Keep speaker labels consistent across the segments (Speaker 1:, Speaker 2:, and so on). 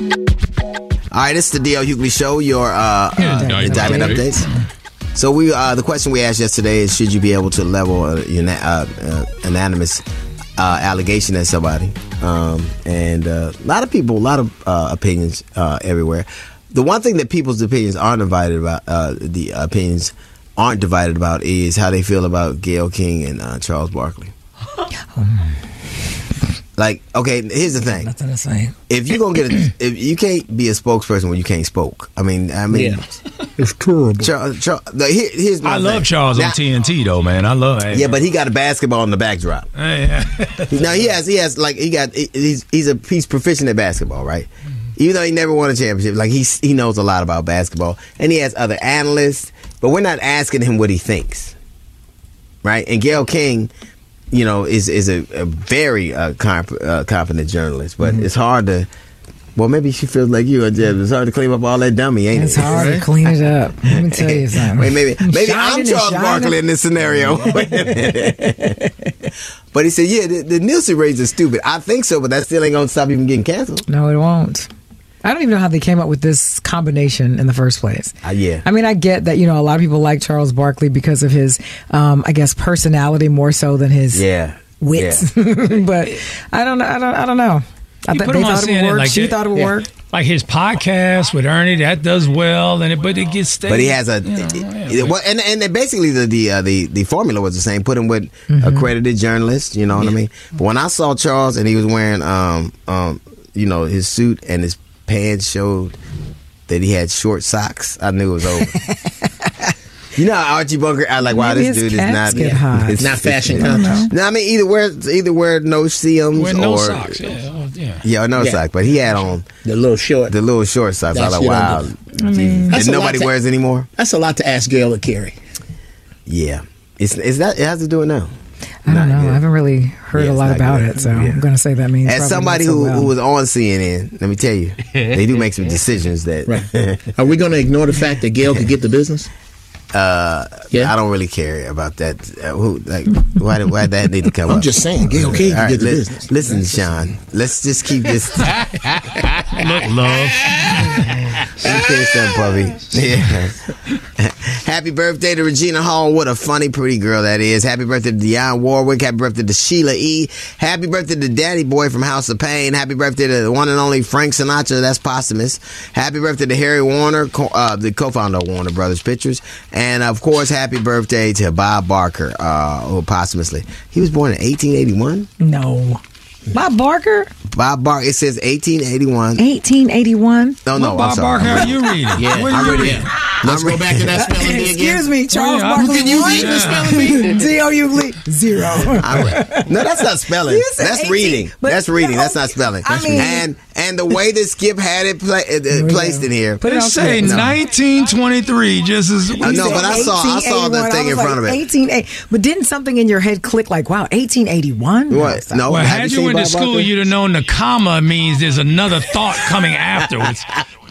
Speaker 1: All right, it's the DL Hughley Show, your uh, uh,
Speaker 2: Diamond
Speaker 1: Diamond
Speaker 2: Update.
Speaker 1: Updates. So we, uh, the question we asked yesterday is, should you be able to level a una- uh, uh, anonymous uh, allegation at somebody? Um, and uh, a lot of people, a lot of uh, opinions uh, everywhere. The one thing that people's opinions aren't divided about, uh, the opinions aren't divided about, is how they feel about Gail King and uh, Charles Barkley. Like, okay, here's the thing.
Speaker 3: Nothing to say.
Speaker 1: If you gonna get a, if you can't be a spokesperson when you can't spoke. I mean, I mean,
Speaker 4: Yeah. It's terrible.
Speaker 1: Charles, Charles, the, here, here's my
Speaker 2: I love
Speaker 1: thing.
Speaker 2: Charles
Speaker 1: Now-
Speaker 2: on TNT though, man. I love it.
Speaker 1: Yeah, but he got a basketball in the backdrop.
Speaker 2: Hey, yeah.
Speaker 1: Now he has, he has like he got he's he's a he's proficient at basketball, right? Mm-hmm. Even though he never won a championship, like he he knows a lot about basketball, and he has other analysts. But we're not asking him what he thinks, right? And Gail King, you know, is is a, a very uh, comp, uh, competent journalist, but it's hard to. Well, maybe she feels like you, Jeb. It's hard to clean up all that dummy, ain't
Speaker 3: It's
Speaker 1: it?
Speaker 3: It's hard to clean it up. Let me tell you something.
Speaker 1: Wait, maybe maybe I'm
Speaker 3: Shining and
Speaker 1: Charles. Barkley in this scenario. Wait a minute. but he said, "Yeah, the, the Nielsen ratings are stupid." I think so, but that still ain't gonna stop you from getting canceled.
Speaker 3: No, it won't. I don't even know how they came up with this combination in the first place.
Speaker 1: Uh, yeah.
Speaker 3: I mean, I get that, you know, a lot of people like Charles Barkley because of his, um, I guess, personality more so than his
Speaker 1: Yeah,
Speaker 3: wits. but I don't know. I don't, I don't know. I
Speaker 2: He
Speaker 3: thought
Speaker 2: put
Speaker 3: they
Speaker 2: him on
Speaker 3: thought it would work.
Speaker 2: like
Speaker 3: she
Speaker 2: that.
Speaker 3: thought it would
Speaker 4: Yeah.
Speaker 3: work.
Speaker 2: like his podcast with Ernie that does well, and it, but it gets stale.
Speaker 1: But he has a
Speaker 2: You know,
Speaker 1: it-
Speaker 2: yeah,
Speaker 1: well, and and basically the the uh, the the formula was the same. Put him with
Speaker 3: Mm-hmm.
Speaker 1: accredited journalists. You know what I mean? But when I saw Charles and he was wearing um um you know his suit and his pants showed that he had short socks, I knew it was over. You know how Archie Bunker, I like, wow,
Speaker 3: Maybe
Speaker 1: this dude is not
Speaker 3: get hot.
Speaker 1: it's-
Speaker 4: Not fashion
Speaker 1: yeah.
Speaker 4: conscious.
Speaker 1: No, I mean either wear either wear no seams
Speaker 2: with no
Speaker 1: or
Speaker 2: socks. Yeah, oh, yeah.
Speaker 1: yeah, or no
Speaker 4: Yeah.
Speaker 1: socks, but he had on
Speaker 4: The little short.
Speaker 1: the little short socks. I was like,
Speaker 4: shit
Speaker 1: wow,
Speaker 4: under-
Speaker 1: Jesus.
Speaker 4: That's
Speaker 1: that
Speaker 4: a lot
Speaker 1: nobody
Speaker 4: to-
Speaker 1: wears anymore.
Speaker 4: That's a lot to ask Gail to carry.
Speaker 1: Yeah, it's it's that it has to do it now.
Speaker 3: I don't know.
Speaker 1: good.
Speaker 3: I haven't really heard
Speaker 1: Yeah,
Speaker 3: a lot about
Speaker 1: good.
Speaker 3: it, so
Speaker 1: Yeah.
Speaker 3: I'm going to say that means
Speaker 1: As somebody
Speaker 3: not so
Speaker 1: who,
Speaker 3: well.
Speaker 1: who was on CNN, let me tell you, they do make some decisions that
Speaker 4: Right. Are we going to ignore the fact that Gail could get the business?
Speaker 1: Uh,
Speaker 4: Yeah.
Speaker 1: I don't really care about that. Uh, who like why did why that need to come
Speaker 4: I'm
Speaker 1: up?
Speaker 4: just saying, Gail King
Speaker 1: right,
Speaker 4: get the business.
Speaker 1: listen, Sean. Let's just keep this.
Speaker 2: Look, love.
Speaker 1: Okay, son, puppy. Yeah. Happy birthday to Regina Hall. What a funny, pretty girl that is. Happy birthday to Dionne Warwick. Happy birthday to Sheila E. Happy birthday to Danny Boy from House of Pain. Happy birthday to the one and only Frank Sinatra. That's posthumous. Happy birthday to Harry Warner, co- uh, the co-founder of Warner Brothers Pictures. And of course, happy birthday to Bob Barker, uh, who posthumously. He was born in 1881.
Speaker 3: no. Bob Barker,
Speaker 1: Bob Barker, it says 1881.
Speaker 3: 1881.
Speaker 1: No, no, I'm
Speaker 2: Bob
Speaker 1: sorry.
Speaker 2: Barker, are you reading?
Speaker 4: Yeah,
Speaker 2: what
Speaker 4: I'm
Speaker 2: are
Speaker 4: ready.
Speaker 2: reading?
Speaker 4: Let's go back to that spelling bee again.
Speaker 3: Excuse me, Charles
Speaker 2: yeah,
Speaker 3: Barkley.
Speaker 4: Can you
Speaker 3: one,
Speaker 4: read the spelling bee?
Speaker 3: D O U L zero.
Speaker 1: No, that's not spelling. That's
Speaker 3: 18,
Speaker 1: reading. That's reading. That's not spelling.
Speaker 3: I mean-
Speaker 1: and and the way that Skip had it pla- uh, uh, placed in here.
Speaker 3: Put it
Speaker 2: It say 1923, just as.
Speaker 1: I know, but I saw I saw the thing in front of
Speaker 3: like,
Speaker 1: it.
Speaker 3: 1880. But didn't something in your head click like, wow, 1881?
Speaker 1: What? No,
Speaker 2: Well, had
Speaker 1: you
Speaker 2: you went to school, you'd have known the comma means there's another thought coming afterwards.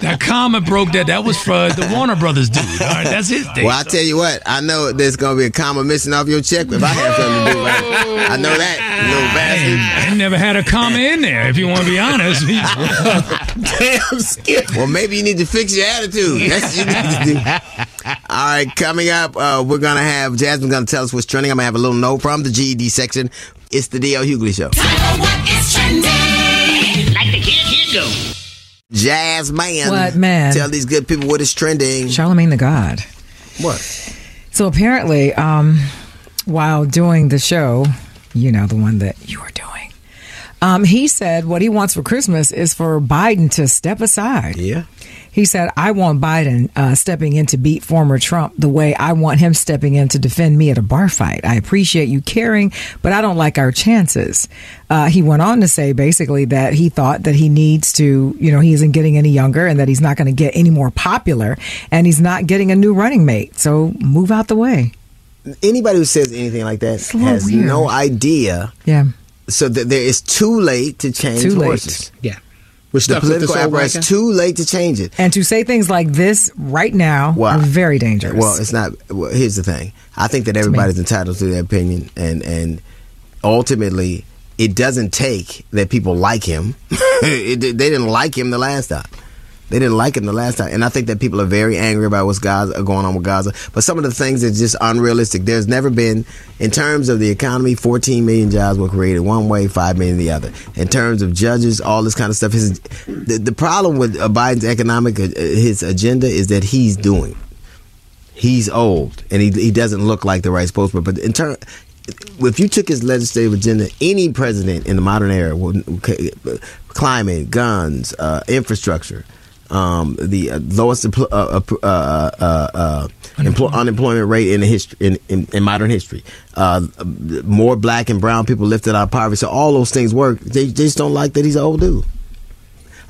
Speaker 2: That comma broke that. That was for the Warner Brothers dude. All right, that's his thing.
Speaker 1: Well, I tell you what, I know there's gonna be a comma missing off your check if I have something to do with it. I know that, little bastard.
Speaker 2: I never had a comma in there, if you want to be honest.
Speaker 4: Damn, Skip.
Speaker 1: Well, maybe you need to fix your attitude. That's what you need to do. All right, coming up, uh, we're gonna have Jasmine gonna tell us what's trending. I'm gonna have a little note from the GED section. It's the DL Hughley Show.
Speaker 5: Time for What is trending?
Speaker 6: Like the kid, here go.
Speaker 1: Jazz man.
Speaker 3: What, man?
Speaker 1: Tell these good people what is trending.
Speaker 3: Charlamagne Tha God.
Speaker 1: What?
Speaker 3: So apparently, um, while doing the show, you know, the one that you are doing, um, he said what he wants for Christmas is for Biden to step aside.
Speaker 1: Yeah.
Speaker 3: He said, I want Biden uh, stepping in to beat former Trump the way I want him stepping in to defend me at a bar fight. I appreciate you caring, but I don't like our chances. Uh, he went on to say basically that he thought that he needs to, you know, he isn't getting any younger and that he's not going to get any more popular and he's not getting a new running mate. So move out the way.
Speaker 1: Anybody who says anything like that has
Speaker 3: weird.
Speaker 1: no idea.
Speaker 3: Yeah.
Speaker 1: So that there is too late to change
Speaker 3: Too late.
Speaker 1: horses.
Speaker 4: Yeah. We're
Speaker 1: The
Speaker 4: stuck with
Speaker 1: political apparatus
Speaker 4: white
Speaker 1: too late to change it.
Speaker 3: And to say things like this right now
Speaker 1: Wow.
Speaker 3: are very dangerous.
Speaker 1: Well, it's not. Well, here's the thing. I think that everybody's entitled to their opinion, and and ultimately, it doesn't take that people like him. it, they didn't like him the last time. They didn't like him the last time, and I think that people are very angry about what's Gaza, going on with Gaza. But some of the things are just unrealistic. There's never been, in terms of the economy, 14 million jobs were created one way, five million the other. In terms of judges, all this kind of stuff. His, the, the problem with uh, Biden's economic uh, his agenda is that he's doing. He's old, and he he doesn't look like the right spokesman. But in turn, if you took his legislative agenda, any president in the modern era, climate, guns, uh, infrastructure, um, the uh, lowest empl- uh, uh, uh, uh, uh, empl- unemployment rate in the history in, in, in modern history, uh, more black and brown people lifted out of poverty. So all those things work. They, they just don't like that he's an old dude.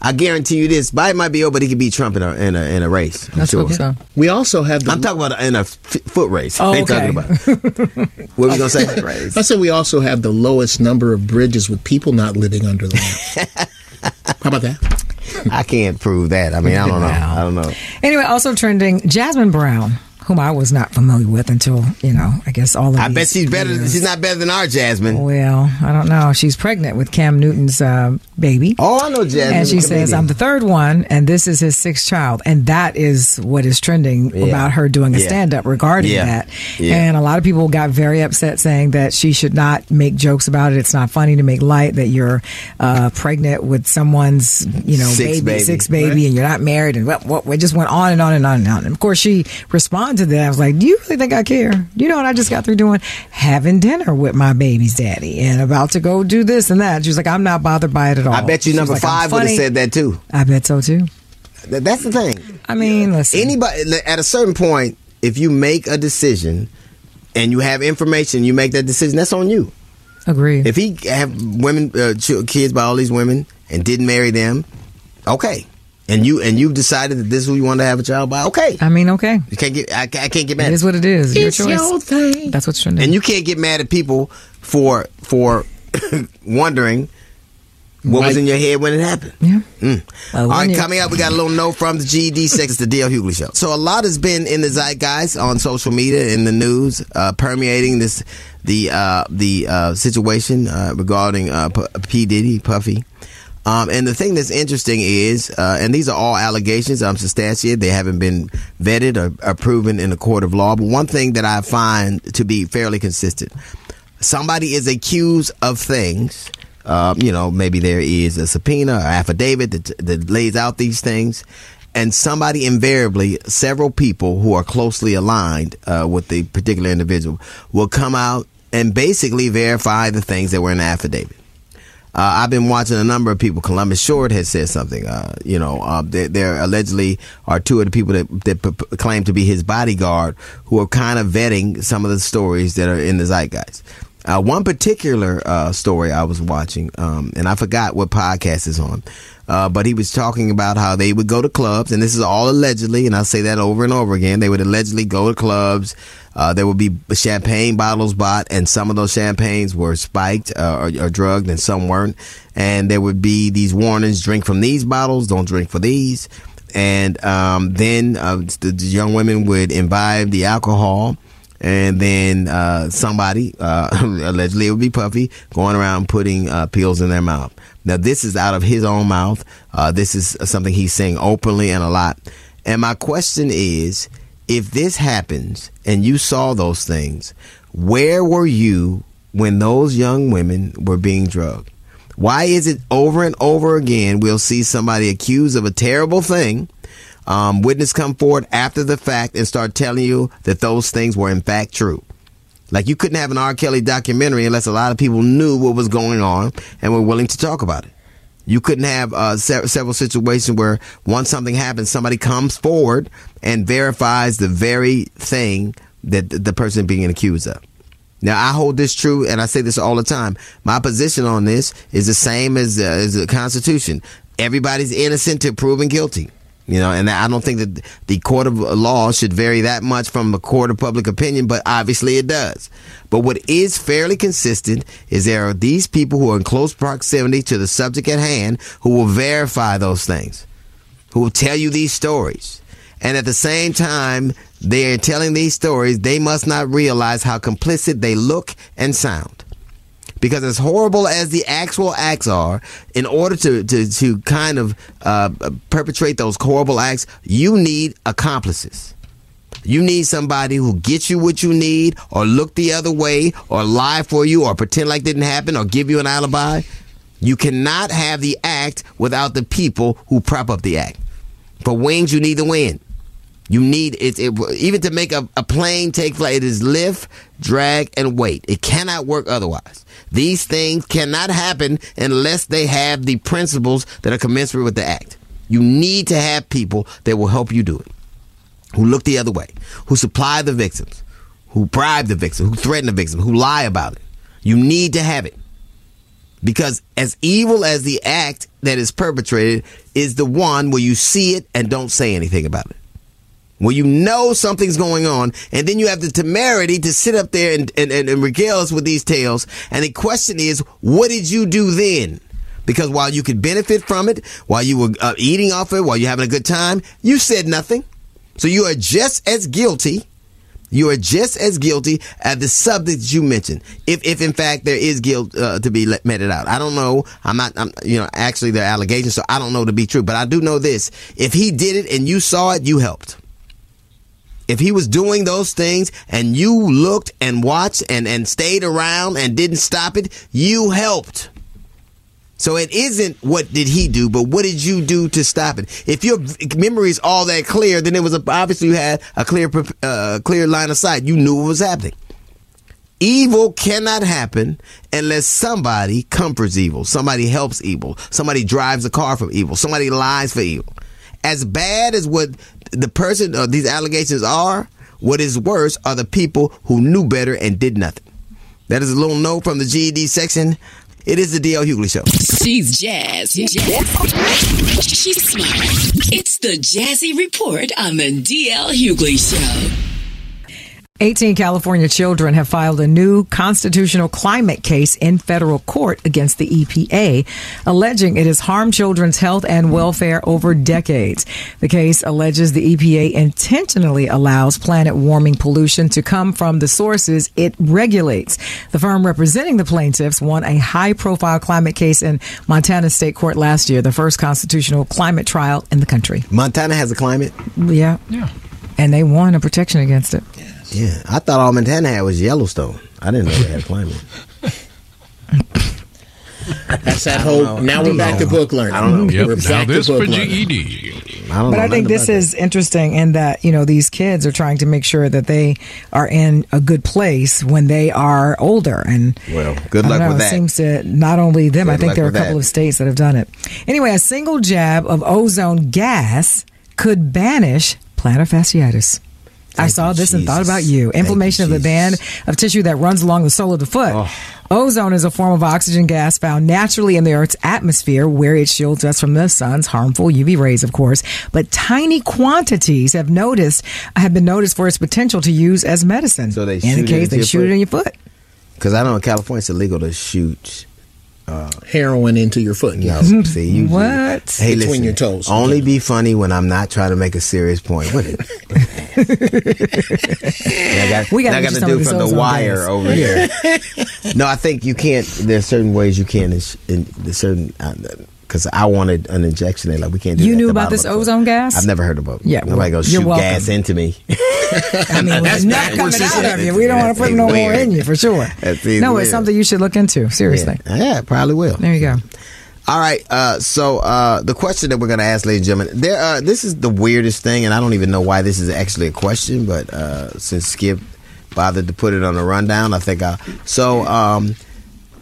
Speaker 1: I guarantee you this: Biden might be old, but he could beat Trump in a in a, in a race. I'm
Speaker 3: That's
Speaker 1: sure.
Speaker 3: what so.
Speaker 4: We also have the.
Speaker 1: I'm talking about in a f- foot race.
Speaker 3: Oh,
Speaker 1: I ain't talking
Speaker 3: okay.
Speaker 1: about. What were we gonna say?
Speaker 4: I said we also have the lowest number of bridges with people not living under them. How about that?
Speaker 1: I can't prove that. I mean, I don't know. I don't know.
Speaker 3: Anyway, also trending, Jasmine Brown, whom I was not familiar with until you know, I guess all of.
Speaker 1: I bet she's better.
Speaker 3: years.
Speaker 1: She's not better than our Jasmine.
Speaker 3: Well, I don't know. She's pregnant with Cam Newton's uh, baby.
Speaker 1: Oh, I know Jasmine.
Speaker 3: And she says. I'm the third one, and this is his sixth child. And that is what is trending
Speaker 1: Yeah.
Speaker 3: about her doing a
Speaker 1: Yeah.
Speaker 3: stand up regarding
Speaker 1: Yeah.
Speaker 3: that. And a lot of people got very upset saying that she should not make jokes about it. It's not funny to make light that you're uh, pregnant with someone's, you know,
Speaker 1: Sixth
Speaker 3: baby,
Speaker 1: baby.
Speaker 3: sixth baby, and you're not married. And what, what, it just went on and on and on and on. And of course, she responded that. I was like, Do you really think I care? You know what I just got through doing? Having dinner with my baby's daddy and about to go do this and that. She was like, I'm not bothered by it at all.
Speaker 1: I bet you
Speaker 3: She
Speaker 1: number
Speaker 3: like,
Speaker 1: five would have said that too.
Speaker 3: I bet so too.
Speaker 1: That's the thing.
Speaker 3: I mean, listen.
Speaker 1: Anybody at a certain point, if you make a decision and you have information, you make that decision. That's on you.
Speaker 3: agree.
Speaker 1: If he have women, uh, kids by all these women and didn't marry them, okay. And you and you've decided that this is who you want to have a child by, okay.
Speaker 3: I mean, okay.
Speaker 1: You can't get. I, I can't get mad.
Speaker 3: It is what it is. Your
Speaker 4: It's
Speaker 3: choice.
Speaker 4: your thing.
Speaker 3: That's what's trending.
Speaker 1: and you can't get mad at people for for wondering what was in your head when it happened.
Speaker 3: yeah.
Speaker 1: Mm.
Speaker 3: Well,
Speaker 1: All
Speaker 3: when
Speaker 1: right,
Speaker 3: you-
Speaker 1: coming up, we got a little note from the GED sex. It's the DL Hughley Show. So a lot has been in the zeitgeist on social media, in the news, uh, permeating this the uh, the uh, situation uh, regarding uh, P-, P Diddy Puffy. Um, and the thing that's interesting is, uh, and these are all allegations, um, substantiated. They haven't been vetted or, or proven in a court of law. But one thing that I find to be fairly consistent: somebody is accused of things. Uh, you know, maybe there is a subpoena or affidavit that, that lays out these things, and somebody invariably, several people who are closely aligned uh, with the particular individual, will come out and basically verify the things that were in the affidavit. Uh, I've been watching a number of people. Columbus Short has said something. Uh, you know, uh, there, allegedly are two of the people that, that p- claim to be his bodyguard who are kind of vetting some of the stories that are in the zeitgeist. Uh, one particular uh, story I was watching, um, and I forgot what podcast is on, uh, but he was talking about how they would go to clubs, and this is all allegedly, and I say that over and over again. They would allegedly go to clubs. Uh, there would be champagne bottles bought, and some of those champagnes were spiked uh, or, or drugged, and some weren't. And there would be these warnings: drink from these bottles, don't drink for these. And um, then uh, the, the young women would imbibe the alcohol and then uh, somebody, uh, allegedly it would be Puffy, going around putting uh, pills in their mouth. Now, this is out of his own mouth. This is something he's saying openly and a lot. And my question is if this happens and you saw those things, where were you when those young women were being drugged? Why is it over and over again we'll see somebody accused of a terrible thing? um, witness come forward after the fact and start telling you that those things were in fact true. Like you couldn't have an R. Kelly documentary unless a lot of people knew what was going on and were willing to talk about it. You couldn't have uh, se- several situations where once something happens, somebody comes forward and verifies the very thing that th- the person being accused of. Now I hold this true, and I say this all the time. My position on this is the same as uh, as the Constitution. Everybody's innocent to proven guilty. You know, and I don't think that the court of law should vary that much from the court of public opinion, but obviously it does. But what is fairly consistent is there are these people who are in close proximity to the subject at hand who will verify those things, who will tell you these stories. And at the same time, they are telling these stories, they must not realize how complicit they look and sound. Because as horrible as the actual acts are, in order to to, to kind of uh, perpetrate those horrible acts, you need accomplices. You need somebody who gets you what you need, or look the other way, or lie for you, or pretend like didn't happen, or give you an alibi. You cannot have the act without the people who prop up the act. For wings, you need the wind. You need it, it even to make a, a plane take flight. It is lift, drag, and weight. It cannot work otherwise. These things cannot happen unless they have the principles that are commensurate with the act. You need to have people that will help you do it, who look the other way, who supply the victims, who bribe the victim, who threaten the victim, who lie about it. You need to have it. Because as evil as the act that is perpetrated is the one where you see it and don't say anything about it. Where you know something's going on, and then you have the temerity to sit up there and, and, and, and regale us with these tales. And the question is, what did you do then? Because while you could benefit from it, while you were uh, eating off it, while you're having a good time, you said nothing. So you are just as guilty you are just as guilty as the subjects you mentioned. If, if in fact there is guilt uh, to be let, meted out, I don't know. I'm not. I'm, you know, actually there are allegations, so I don't know to be true. But I do know this: if he did it and you saw it, you helped. If he was doing those things and you looked and watched and and stayed around and didn't stop it, you helped. So it isn't what did he do, but what did you do to stop it? If your memory is all that clear, then it was a, obviously you had a clear, uh, clear line of sight. You knew what was happening. Evil cannot happen unless somebody comforts evil, somebody helps evil, somebody drives a car from evil, somebody lies for evil. As bad as what the person or these allegations are, what is worse are the people who knew better and did nothing. That is a little note from the GED section. It is the DL Hughley Show.
Speaker 5: She's jazz. She's smart. It's the Jazzy Report on the DL Hughley Show.
Speaker 3: 18 California children have filed a new constitutional climate case in federal court against the EPA, alleging it has harmed children's health and welfare over decades. The case alleges the EPA intentionally allows planet warming pollution to come from the sources it regulates. The firm representing the plaintiffs won a high profile climate case in Montana State Court last year, the first constitutional climate trial in the country.
Speaker 1: Montana has a climate.
Speaker 3: Yeah.
Speaker 2: Yeah.
Speaker 3: And they won a protection against it.
Speaker 1: Yeah, I thought all Montana had was Yellowstone. I didn't know they had a climate.
Speaker 4: That's that whole. Now we're back to book learning.
Speaker 1: I don't know.
Speaker 2: Yep.
Speaker 4: We're
Speaker 2: Now
Speaker 4: back to
Speaker 2: this
Speaker 4: book
Speaker 2: for. GED.
Speaker 1: I don't
Speaker 3: But
Speaker 1: know
Speaker 3: I think this
Speaker 1: about
Speaker 3: is interesting in that, you know, these kids are trying to make sure that they are in a good place when they are older. And
Speaker 1: Well, good luck
Speaker 3: know,
Speaker 1: with
Speaker 3: it
Speaker 1: that.
Speaker 3: seems to not only them,
Speaker 1: Good
Speaker 3: I think there are a couple
Speaker 1: that.
Speaker 3: of states that have done it. Anyway, a single jab of ozone gas could banish plantar fasciitis. I saw
Speaker 1: you,
Speaker 3: this and thought about you.
Speaker 1: Thank you,
Speaker 3: Inflammation of the band of tissue that runs along the sole of the foot.
Speaker 1: Oh.
Speaker 3: Ozone is a form of oxygen gas found naturally in the Earth's atmosphere where it shields us from the sun's harmful UV rays, of course. But tiny quantities have noticed have been noticed for its potential to use as medicine.
Speaker 1: So they
Speaker 3: in
Speaker 1: shoot
Speaker 3: the case
Speaker 1: into
Speaker 3: they shoot
Speaker 1: foot?
Speaker 3: it in your foot.
Speaker 1: Because I know in California it's illegal to shoot.
Speaker 4: Uh, Heroin into your foot.
Speaker 1: No,
Speaker 4: Yes.
Speaker 1: see you.
Speaker 3: What?
Speaker 1: Hey,
Speaker 4: Between
Speaker 1: listen,
Speaker 4: your toes.
Speaker 1: Only be funny when I'm not trying to make a serious point with it. I got,
Speaker 3: We
Speaker 1: got to do from the wire
Speaker 3: gas.
Speaker 1: over here. no, I think you can't. There's certain ways you can. In, in certain uh, because I wanted an injection. They're like, we can't do
Speaker 3: You knew about this
Speaker 1: of the foot.
Speaker 3: ozone gas?
Speaker 1: I've never heard about.
Speaker 3: Yeah,
Speaker 1: nobody
Speaker 3: well,
Speaker 1: goes shoot
Speaker 3: welcome.
Speaker 1: gas into me.
Speaker 3: I mean, not coming out of you. We don't want to put no more in you for sure. No,
Speaker 1: weird.
Speaker 3: it's something you should look into. Seriously.
Speaker 1: Yeah, yeah, probably will.
Speaker 3: There you go.
Speaker 1: All right. Uh, so uh, the question that we're going to ask, ladies and gentlemen, there. Uh, this is the weirdest thing, and I don't even know why this is actually a question, but uh, since Skip bothered to put it on the rundown, I think I. So um,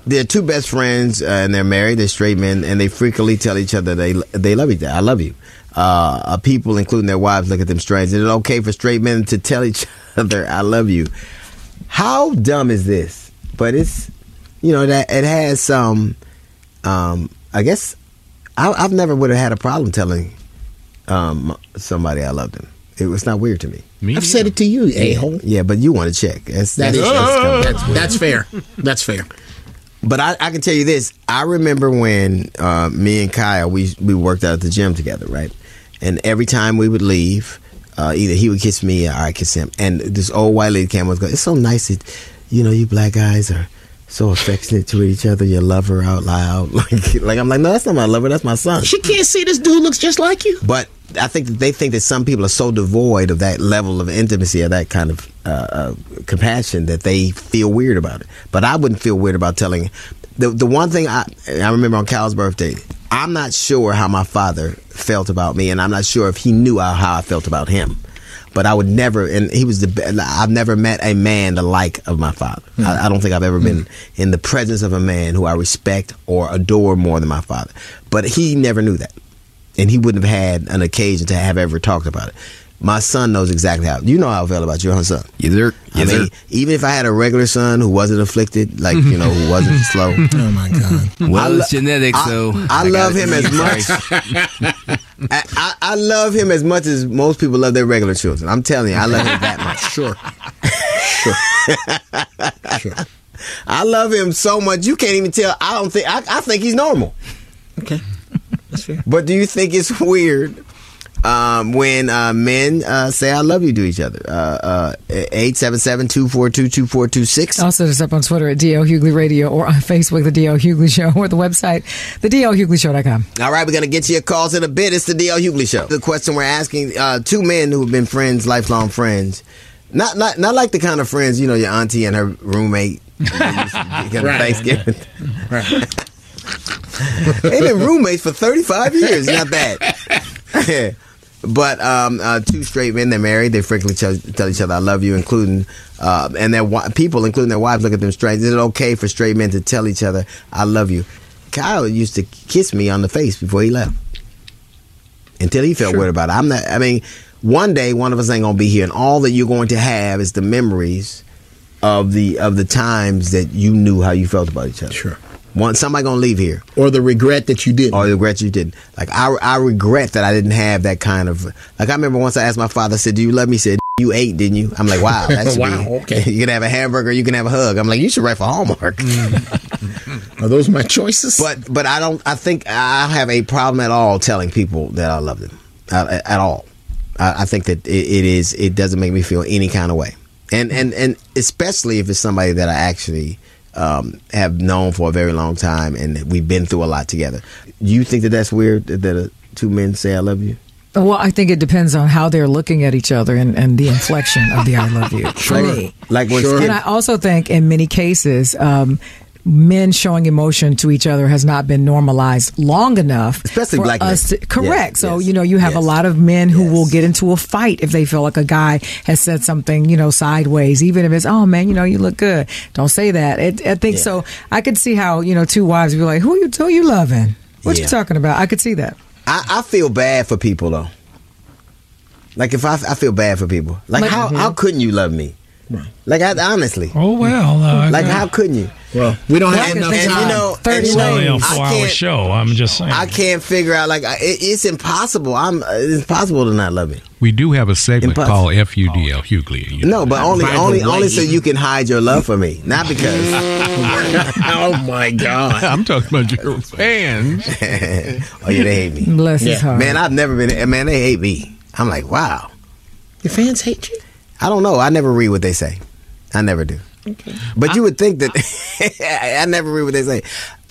Speaker 1: they're two best friends, uh, and they're married. They're straight men, and they frequently tell each other they they love each other. I love you. Uh, people, including their wives, look at them strange. Is it okay for straight men to tell each other "I love you"? How dumb is this? But it's you know that it has some. Um, I guess I, I've never would have had a problem telling um, somebody I loved them. It was not weird to me.
Speaker 2: Me
Speaker 4: I've said it to you, a hole.
Speaker 1: Yeah, but you want to check. That's,
Speaker 4: That
Speaker 1: that's,
Speaker 4: is
Speaker 1: that's
Speaker 4: that's, that's fair. That's fair.
Speaker 1: But I, I can tell you this: I remember when uh, me and Kyle we we worked out at the gym together, right? And every time we would leave, uh, either he would kiss me or I kiss him. And this old white lady came and was going, "It's so nice that you know you black guys are so affectionate to each other. You love her out loud. Like, like I'm like, no, that's not my lover. That's my son.
Speaker 4: She can't see this dude looks just like you.
Speaker 1: But I think that they think that some people are so devoid of that level of intimacy or that kind of uh, uh, compassion that they feel weird about it. But I wouldn't feel weird about telling. The the one thing I I remember on Cal's birthday, I'm not sure how my father felt about me, and I'm not sure if he knew how, how I felt about him. But I would never, and he was the. I've never met a man the like of my father. Hmm. I, I don't think I've ever been hmm. in the presence of a man who I respect or adore more than my father. But he never knew that and he wouldn't have had an occasion to have ever talked about it. My son knows exactly how. You know how I feel about your own son.
Speaker 6: Yes, sir.
Speaker 1: I mean,
Speaker 6: sir.
Speaker 1: even if I had a regular son who wasn't afflicted, like you know, who wasn't slow,
Speaker 4: Oh my god.
Speaker 6: Well,
Speaker 1: lo-
Speaker 6: it's genetics,
Speaker 1: I-
Speaker 6: so
Speaker 1: I
Speaker 6: got
Speaker 1: love him as much. I, I, I love him as much as most people love their regular children. I'm telling you, I love him that much.
Speaker 4: Sure. Sure. sure.
Speaker 1: I love him so much you can't even tell. I don't think I, I think he's normal.
Speaker 4: Okay. That's fair.
Speaker 1: But do you think it's weird um, when uh, men uh, say "I love you" to each other? Uh, Eight seven seven two four two two four two six.
Speaker 3: Also, just up on Twitter at DL Hughley Radio or on Facebook, The DL Hughley Show, or the website, thedlhughleyshow.com.
Speaker 1: All right, we're gonna get to your calls in a bit. It's the DL Hughley Show. The question we're asking: uh, two men who have been friends, lifelong friends, not not not like the kind of friends you know your auntie and her roommate. kind of
Speaker 4: Right.
Speaker 1: Thanksgiving.
Speaker 4: Right.
Speaker 1: They've been roommates for 35 years. Not bad. but um, uh, two straight men, they're married. They frequently tell, tell each other, I love you, including, uh, and their wi- people, including their wives, look at them strange. Is it okay for straight men to tell each other, I love you? Kyle used to kiss me on the face before he left until he felt weird about it. I'm not, I mean, one day one of us ain't going to be here, and all that you're going to have is the memories of the of the times that you knew how you felt about each other.
Speaker 4: Sure.
Speaker 1: One, somebody going to leave here
Speaker 4: Or the regret that you didn't,
Speaker 1: or the regret you didn't. Like I, I regret that I didn't have that kind of. Like I remember once I asked my father, I said, "Do you love me?" He said, "You ate, didn't you?" I'm like, "Wow, that should
Speaker 4: Wow,
Speaker 1: be."
Speaker 4: okay.
Speaker 1: You can have a hamburger, you can have a hug. I'm like, "You should write for Hallmark."
Speaker 4: Are those my choices?
Speaker 1: But but I don't. I think I have a problem at all telling people that I love them uh, at all. I, I think that it, it is. It doesn't make me feel any kind of way, and and and especially if it's somebody that I actually. Um, have known for a very long time, and we've been through a lot together. You think that that's weird that, that uh, two men say "I love you"?
Speaker 3: Well, I think it depends on how they're looking at each other and, and the inflection of the I love you. For me.
Speaker 1: Like when
Speaker 4: Sure.
Speaker 3: And I also think in many cases, um, men showing emotion to each other has not been normalized long enough.
Speaker 1: Especially black men.
Speaker 3: us to, correct.
Speaker 1: Yes,
Speaker 3: so,
Speaker 1: yes,
Speaker 3: you know, you have
Speaker 1: yes,
Speaker 3: a lot of men who will get into a fight if they feel like a guy has said something, you know, sideways, even if it's, oh man, you know, you look good. Don't say that. It, I think
Speaker 1: Yeah.
Speaker 3: so. I could see how, you know, two wives be like, who you, who you loving? What
Speaker 1: Yeah.
Speaker 3: you talking about? I could see that.
Speaker 1: I, I feel bad for people though. Like if I, I feel bad for people. Like,
Speaker 3: Like-
Speaker 1: how mm-hmm. how couldn't you love me? Like I, honestly,
Speaker 2: Oh well. Uh,
Speaker 1: like how couldn't you?
Speaker 4: well, we don't have
Speaker 1: And,
Speaker 4: enough time.
Speaker 1: you know,
Speaker 3: 30
Speaker 1: and you
Speaker 2: It's only a
Speaker 1: I
Speaker 2: four-hour show. I'm just saying.
Speaker 1: I can't figure out like I- it, it's impossible. I'm it's impossible to not love me.
Speaker 7: We do have a segment
Speaker 1: Impossible.
Speaker 7: called FUDL Hughley. You know
Speaker 1: No, but only
Speaker 4: By
Speaker 1: only only so you can hide your love for me, not because.
Speaker 4: oh my God.
Speaker 7: I'm talking about your fans.
Speaker 1: oh yeah, they hate me.
Speaker 3: Bless his heart.
Speaker 1: Man, I've never been. Man, they hate me. I'm like, wow.
Speaker 4: Your fans hate you.
Speaker 1: I don't know. I never read what they say. I never do. Okay. But you would think that I never read what they say.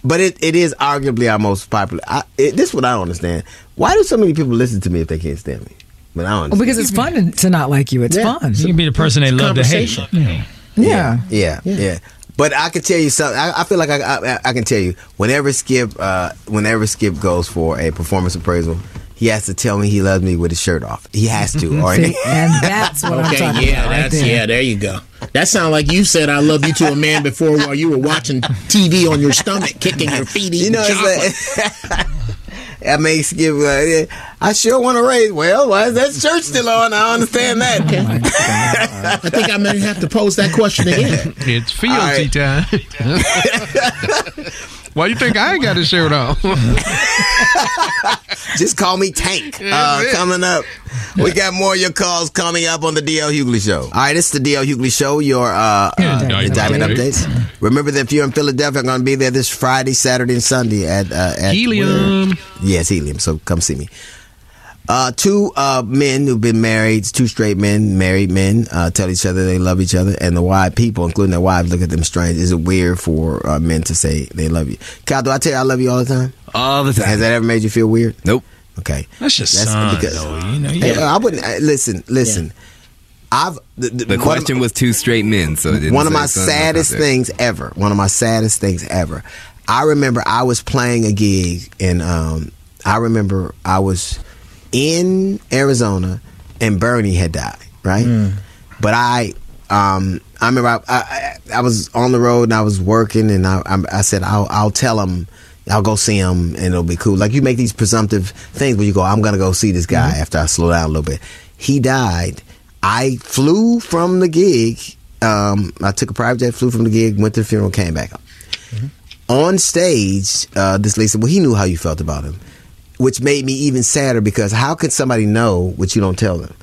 Speaker 1: But it, it is arguably our most popular. I, it, this is what I don't understand. Why do so many people listen to me if they can't stand me? But I don't
Speaker 3: Well, because it's fun to, to not like you. It's
Speaker 4: Yeah.
Speaker 3: fun.
Speaker 2: you can be the person they
Speaker 4: It's
Speaker 2: love to hate.
Speaker 4: conversation.
Speaker 2: Yeah.
Speaker 3: Yeah.
Speaker 1: yeah, yeah, But I can tell you something. I, I feel like I, I, I can tell you whenever Skip, uh, whenever Skip goes for a performance appraisal, he has to tell me he loves me with his shirt off. He has to, or
Speaker 3: See, and that's what I'm
Speaker 4: Okay,
Speaker 3: talking
Speaker 4: yeah,
Speaker 3: about right
Speaker 4: that's
Speaker 3: there.
Speaker 4: yeah. There you go. That sounds like you said "I love you" to a man before while you were watching TV on your stomach, kicking your feet, eating
Speaker 1: you know,
Speaker 4: chocolate.
Speaker 1: it's like. I may skip. Uh, yeah, I sure want to raise. Well, why is that shirt still on? I understand that.
Speaker 4: I think I may have to pose that question again.
Speaker 7: It's fealty
Speaker 1: All right.
Speaker 7: time. Why do you think I ain't got a shirt on?
Speaker 1: Just call me Tank. Uh, coming up, we got more of your calls coming up on the DL Hughley Show. All right, it's the DL Hughley Show. Your uh, uh,
Speaker 7: Indictment
Speaker 1: indictment
Speaker 7: updates.
Speaker 1: updates. Remember that if you're in Philadelphia, I'm going to be there this Friday, Saturday, and Sunday at uh, at
Speaker 7: Helium.
Speaker 1: Yes, Helium. So come see me. Uh, two uh, men who've been married, two straight men, married men, uh, tell each other they love each other, and the wife people, including their wives, look at them strange. Is it weird for uh, men to say they love you? Cal, do I tell you I love you all the time?
Speaker 6: All the time.
Speaker 1: Has that ever made you feel weird?
Speaker 6: Nope.
Speaker 1: Okay,
Speaker 2: That's just
Speaker 1: That's
Speaker 2: son,
Speaker 1: because-
Speaker 2: though. You know,
Speaker 1: Hey. I wouldn't uh, listen. Listen, I've the, the,
Speaker 6: The
Speaker 1: one of
Speaker 6: question was two straight men, so it didn't
Speaker 1: one of my
Speaker 6: son left out
Speaker 1: saddest things ever. One of my saddest things ever. I remember I was playing a gig, and um, I remember I was in Arizona, and Bernie had died. Right, but I. Um, I remember I, I, I was on the road and I was working and I, I, I said I'll, I'll tell him I'll go see him and it'll be cool. Like you make these presumptive things where you go I'm gonna go see this guy after I slow down a little bit. He died. I flew from the gig. Um, I took a private jet, flew from the gig, went to the funeral, came back. On stage, uh, this lady said, "Well, he knew how you felt about him," which made me even sadder because how could somebody know what you don't tell them?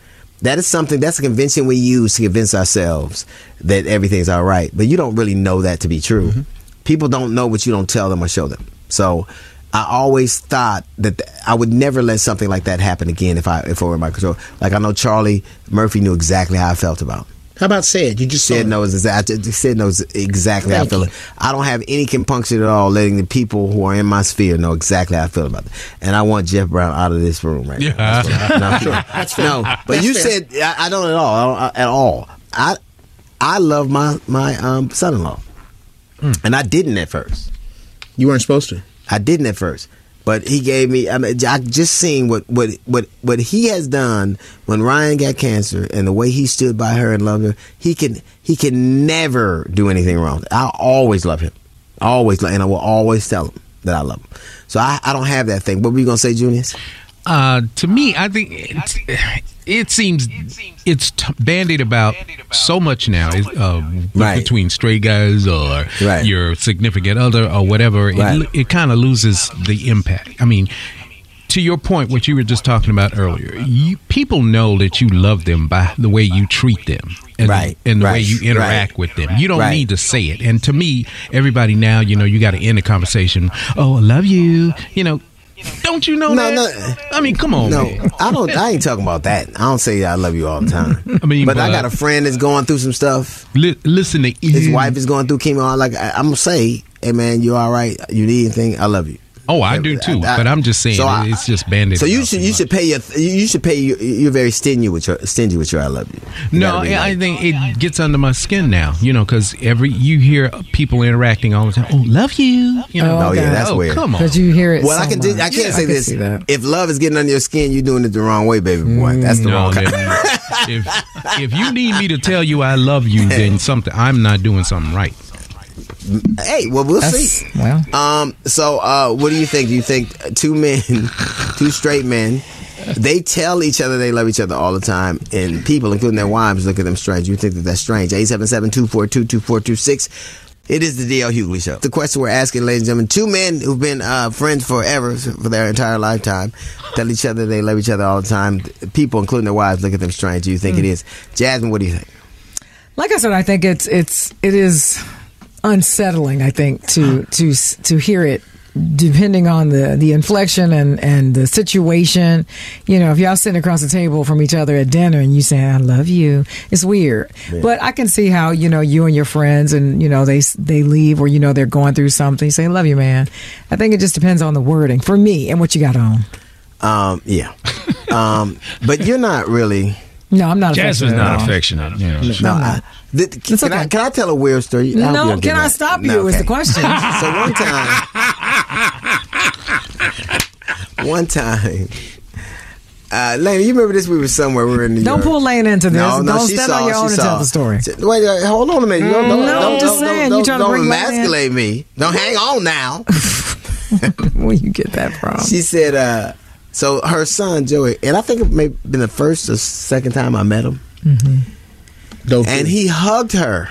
Speaker 1: That is something. That's a convention we use to convince ourselves that everything's all right, but you don't really know that to be true. Mm-hmm. People don't know what you don't tell them or show them. So. I always thought that th- I would never let something like that happen again if I if I were in my control. Like I know Charlie Murphy knew exactly how I felt about. Him.
Speaker 4: How about Sid? You just said
Speaker 1: Sid
Speaker 4: him.
Speaker 1: knows exactly. Sid knows exactly how I feel.
Speaker 4: you.
Speaker 1: I don't have any compunction at all letting the people who are in my sphere know exactly how I feel about it. And I want Jeff Brown out of this room right now. That's what I- no,
Speaker 4: That's fair.
Speaker 1: no, but
Speaker 4: That's
Speaker 1: you
Speaker 4: fair.
Speaker 1: said I, I don't at all. I don't, I- at all. I I love my my um, son-in-law,
Speaker 4: Hmm.
Speaker 1: and I didn't at first.
Speaker 4: You weren't supposed to.
Speaker 1: I didn't at first. But he gave me. I mean, I just seen what what what what he has done when Ryan got cancer, and the way he stood by her and loved her. He can he can never do anything wrong. I always love him, always, love, and I will always tell him that I love him. So I, I don't have that thing. What were you gonna say, Junius?
Speaker 7: Uh, to me, I think it's, it seems it's t- bandied about so much now uh,
Speaker 1: Right.
Speaker 7: between straight guys or
Speaker 1: Right.
Speaker 7: your significant other or whatever.
Speaker 1: Right.
Speaker 7: It, it kind of loses the impact. I mean, to your point, what you were just talking about earlier, you, people know that you love them by the way you treat them. And,
Speaker 1: Right,
Speaker 7: and the way you interact
Speaker 1: right.
Speaker 7: with them. You don't
Speaker 1: Right.
Speaker 7: need to say it. And to me, everybody now, you know, you got to end the conversation. Oh, I love you. You know, don't you know
Speaker 1: No,
Speaker 7: that?
Speaker 1: no.
Speaker 7: I mean, come on,
Speaker 1: No,
Speaker 7: man.
Speaker 1: I don't. I ain't talking about that. I don't say I love you all the time.
Speaker 7: I mean,
Speaker 1: but I got a friend that's going through some stuff.
Speaker 7: Li- listen to
Speaker 1: His wife is going through chemo. I'm like I, I'm gonna say, hey man, you all right? You need anything? I love you.
Speaker 7: Oh, I do too.
Speaker 1: I-
Speaker 7: but I'm just saying,
Speaker 1: so I-
Speaker 7: it's just banded.
Speaker 1: So you should you
Speaker 7: much.
Speaker 1: should pay your you should pay your you're very stingy with your stingy with your I love you. You
Speaker 7: No,
Speaker 1: gotta
Speaker 7: I
Speaker 1: like-
Speaker 7: think it gets under my skin now. You know, because every you hear people interacting all the time. Oh, love you. You know.
Speaker 3: Oh,
Speaker 1: Oh, yeah, that's
Speaker 7: oh,
Speaker 1: weird.
Speaker 7: come on.
Speaker 3: Because you hear it.
Speaker 1: Well, I
Speaker 3: so
Speaker 1: can do. I can't
Speaker 3: Yeah,
Speaker 1: say
Speaker 3: can
Speaker 1: this. If love is getting under your skin, you're doing it the wrong way, baby boy. That's the
Speaker 7: No,
Speaker 1: wrong kind.
Speaker 7: if if you need me to tell you I love you, then something I'm not doing something right.
Speaker 1: Hey, well, we'll
Speaker 3: That's,
Speaker 1: see.
Speaker 3: well,
Speaker 1: Um. So, uh, what do you think? Do you think two men, two straight men, they tell each other they love each other all the time, and people, including their wives, look at them strange? You think that that's strange? Eight seven seven two four two two four two six. It is the DL Hughley Show. The question we're asking, ladies and gentlemen, two men who've been uh, friends forever, for their entire lifetime, tell each other they love each other all the time. People, including their wives, look at them strange. Do you think it is? Jasmine, what do you think?
Speaker 3: like I said, I think it's it's it is unsettling. I think to to to hear it, depending on the the inflection and and the situation. You know, if y'all sitting across the table from each other at dinner and you say "I love you," it's weird. But I can see how you know you and your friends and you know they they leave or you know they're going through something. You say "love you, man." I think it just depends on the wording for me and what you got on.
Speaker 1: Um, yeah. um, but you're not really.
Speaker 3: No, I'm not.
Speaker 2: Jasmine's
Speaker 3: affectionate at
Speaker 2: not
Speaker 3: all.
Speaker 2: affectionate. You know.
Speaker 1: No,
Speaker 3: I'm
Speaker 1: I,
Speaker 3: not.
Speaker 1: th- can,
Speaker 3: It's
Speaker 1: I,
Speaker 3: okay.
Speaker 1: can I tell a weird story? I hope
Speaker 3: No, can I stop you?
Speaker 1: No,
Speaker 3: Is the question.
Speaker 1: So one time, one time, uh, Lane, you remember this? We were somewhere. We were in New
Speaker 3: Don't
Speaker 1: York.
Speaker 3: pull Lane into this.
Speaker 1: No, no,
Speaker 3: Don't
Speaker 1: she
Speaker 3: stand
Speaker 1: saw,
Speaker 3: on your
Speaker 1: she
Speaker 3: own and
Speaker 1: saw.
Speaker 3: tell the story.
Speaker 1: Wait, uh, hold on a minute. You don't, don't,
Speaker 3: No,
Speaker 1: don't,
Speaker 3: I'm just
Speaker 1: don't,
Speaker 3: saying,
Speaker 1: don't,
Speaker 3: you trying to
Speaker 1: don't
Speaker 3: bring
Speaker 1: emasculate me. Don't hang on now.
Speaker 3: Where you get that from?
Speaker 1: She said, uh, so her son Joey, and I think it may have been the first or second time I met him. Mm-hmm.
Speaker 4: Don't
Speaker 1: and he hugged her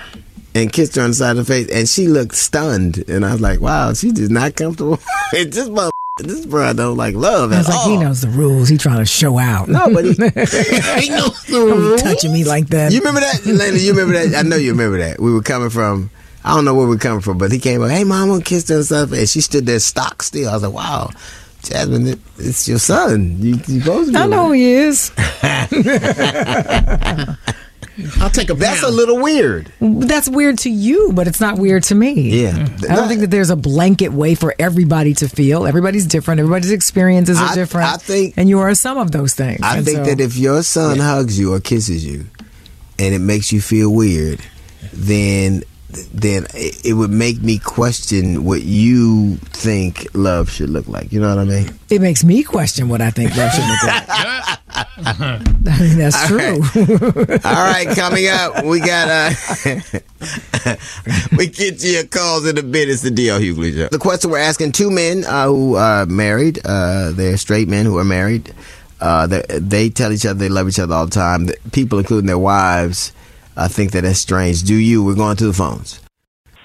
Speaker 1: and kissed her on the side of the face, and she looked stunned. And I was like, "Wow, she's just not comfortable." And this mother, this bro don't like love
Speaker 3: I was like, he knows the rules. He trying to show out.
Speaker 1: No, but he, he knows the
Speaker 3: Don't
Speaker 1: rules.
Speaker 3: touching me like that.
Speaker 1: You remember that, Lena? You remember that? I know you remember that. We were coming from. I don't know where we were coming from, but he came up. Hey, mom, I'm gonna kiss her and stuff, and she stood there stock still. I was like, "Wow." Jasmine, it, it's your son. You, you supposed to be
Speaker 3: I know who he is.
Speaker 4: I'll take a
Speaker 1: That's a little weird.
Speaker 3: That's weird to you, but it's not weird to me.
Speaker 1: Yeah.
Speaker 3: I don't think that there's a blanket way for everybody to feel. Everybody's different. Everybody's experiences are
Speaker 1: I-
Speaker 3: different.
Speaker 1: I think-
Speaker 3: and you are some of those things.
Speaker 1: I
Speaker 3: And
Speaker 1: think
Speaker 3: so-
Speaker 1: that if your son hugs you or kisses you, and it makes you feel weird, then then it, it would make me question what you think love should look like. You know what I mean?
Speaker 3: it makes me question what I think love should look like. I mean, that's true.
Speaker 1: All right, coming up, we got uh we get to your calls in a bit. It's the DL Hughley show. The question we're asking two men uh, who are married, uh, they're straight men who are married. Uh, they, they tell each other they love each other all the time. The People, including their wives, uh, think that that's strange. Do you? We're going to the phones.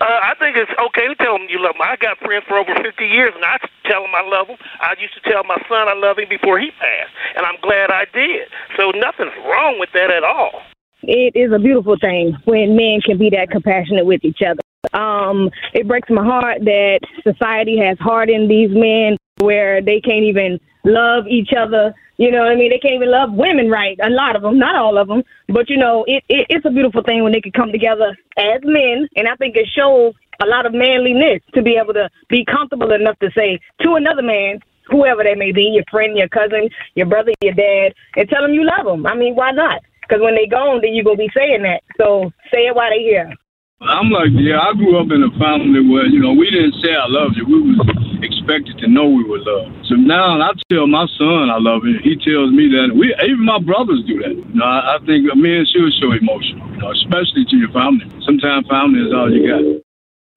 Speaker 6: Uh, I think it's okay to tell them you love them. I got friends for over 50 years, and I tell them I love them. I used to tell my son I love him before he passed, and I'm glad I did. So nothing's wrong with that at all.
Speaker 8: it is a beautiful thing when men can be that compassionate with each other. Um, it breaks my heart that society has hardened these men where they can't even love each other. You know what I mean? They can't even love women right. A lot of them, not all of them, but you know, it, it it's a beautiful thing when they can come together as men, and I think it shows a lot of manliness to be able to be comfortable enough to say to another man, whoever they may be, your friend, your cousin, your brother, your dad, and tell them you love them. I mean, why not? Because when they gone, then you're gonna be saying that. So say it while they're here.
Speaker 9: I'm like, yeah, I grew up in a family where, you know, we didn't say I love you. We was expected to know we were loved. So now I tell my son I love him. He tells me that. We Even my brothers do that. You know, I, I think men should show emotion, you know, especially to your family. Sometimes family is all you got.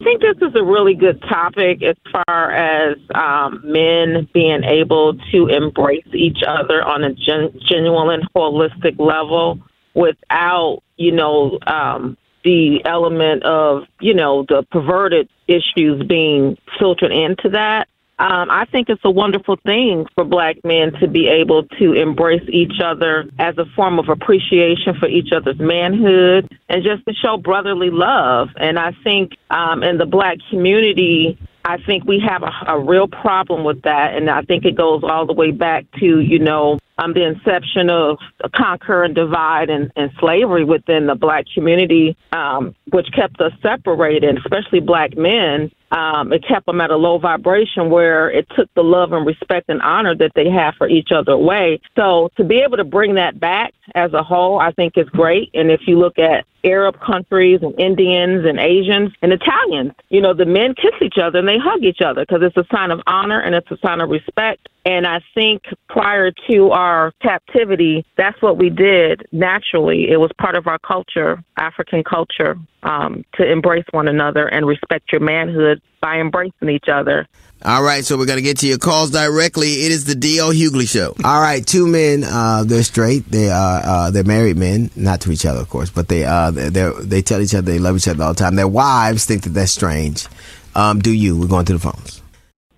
Speaker 10: I think this is a really good topic as far as um, men being able to embrace each other on a gen- genuine and holistic level without, you know, um, the element of, you know, the perverted issues being filtered into that. Um, I think it's a wonderful thing for black men to be able to embrace each other as a form of appreciation for each other's manhood and just to show brotherly love. And I think um, in the black community, I think we have a, a real problem with that. And I think it goes all the way back to, you know, um, the inception of conquer and divide and, and slavery within the black community, um, which kept us separated, especially black men. Um, it kept them at a low vibration where it took the love and respect and honor that they have for each other away. So to be able to bring that back as a whole, I think is great. And if you look at Arab countries and Indians and Asians and Italians, you know, the men kiss each other and they hug each other because it's a sign of honor and it's a sign of respect. And I think prior to our captivity, that's what we did naturally. It was part of our culture, African culture, um, to embrace one another and respect your manhood by embracing each other.
Speaker 1: All right, so we're gonna get to your calls directly. It is the DL Hughley show. All right, two men. Uh, they're straight. They are uh, they're married men, not to each other, of course, but they uh they they tell each other they love each other all the time. Their wives think that that's strange. Um, do you? We're going to the phones.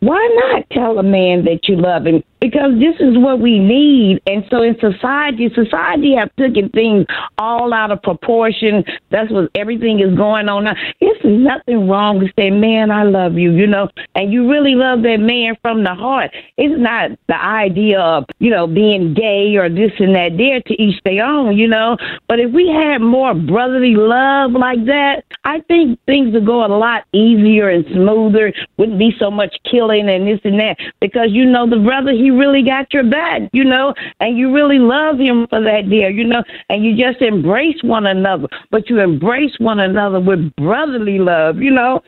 Speaker 8: Why not tell a man that you love him? Because this is what we need. And so in society, society have taken things all out of proportion. That's what everything is going on now. It's nothing wrong with saying, man, I love you, you know, and you really love that man from the heart. It's not the idea of, you know, being gay or this and that there to each their own, you know. But if we had more brotherly love like that, I think things would go a lot easier and smoother. Wouldn't be so much killing and this and that. Because you know the brother he really got your back, you know, and you really love him for that dear, you know, and you just embrace one another. But you embrace one another with brotherly love, you know.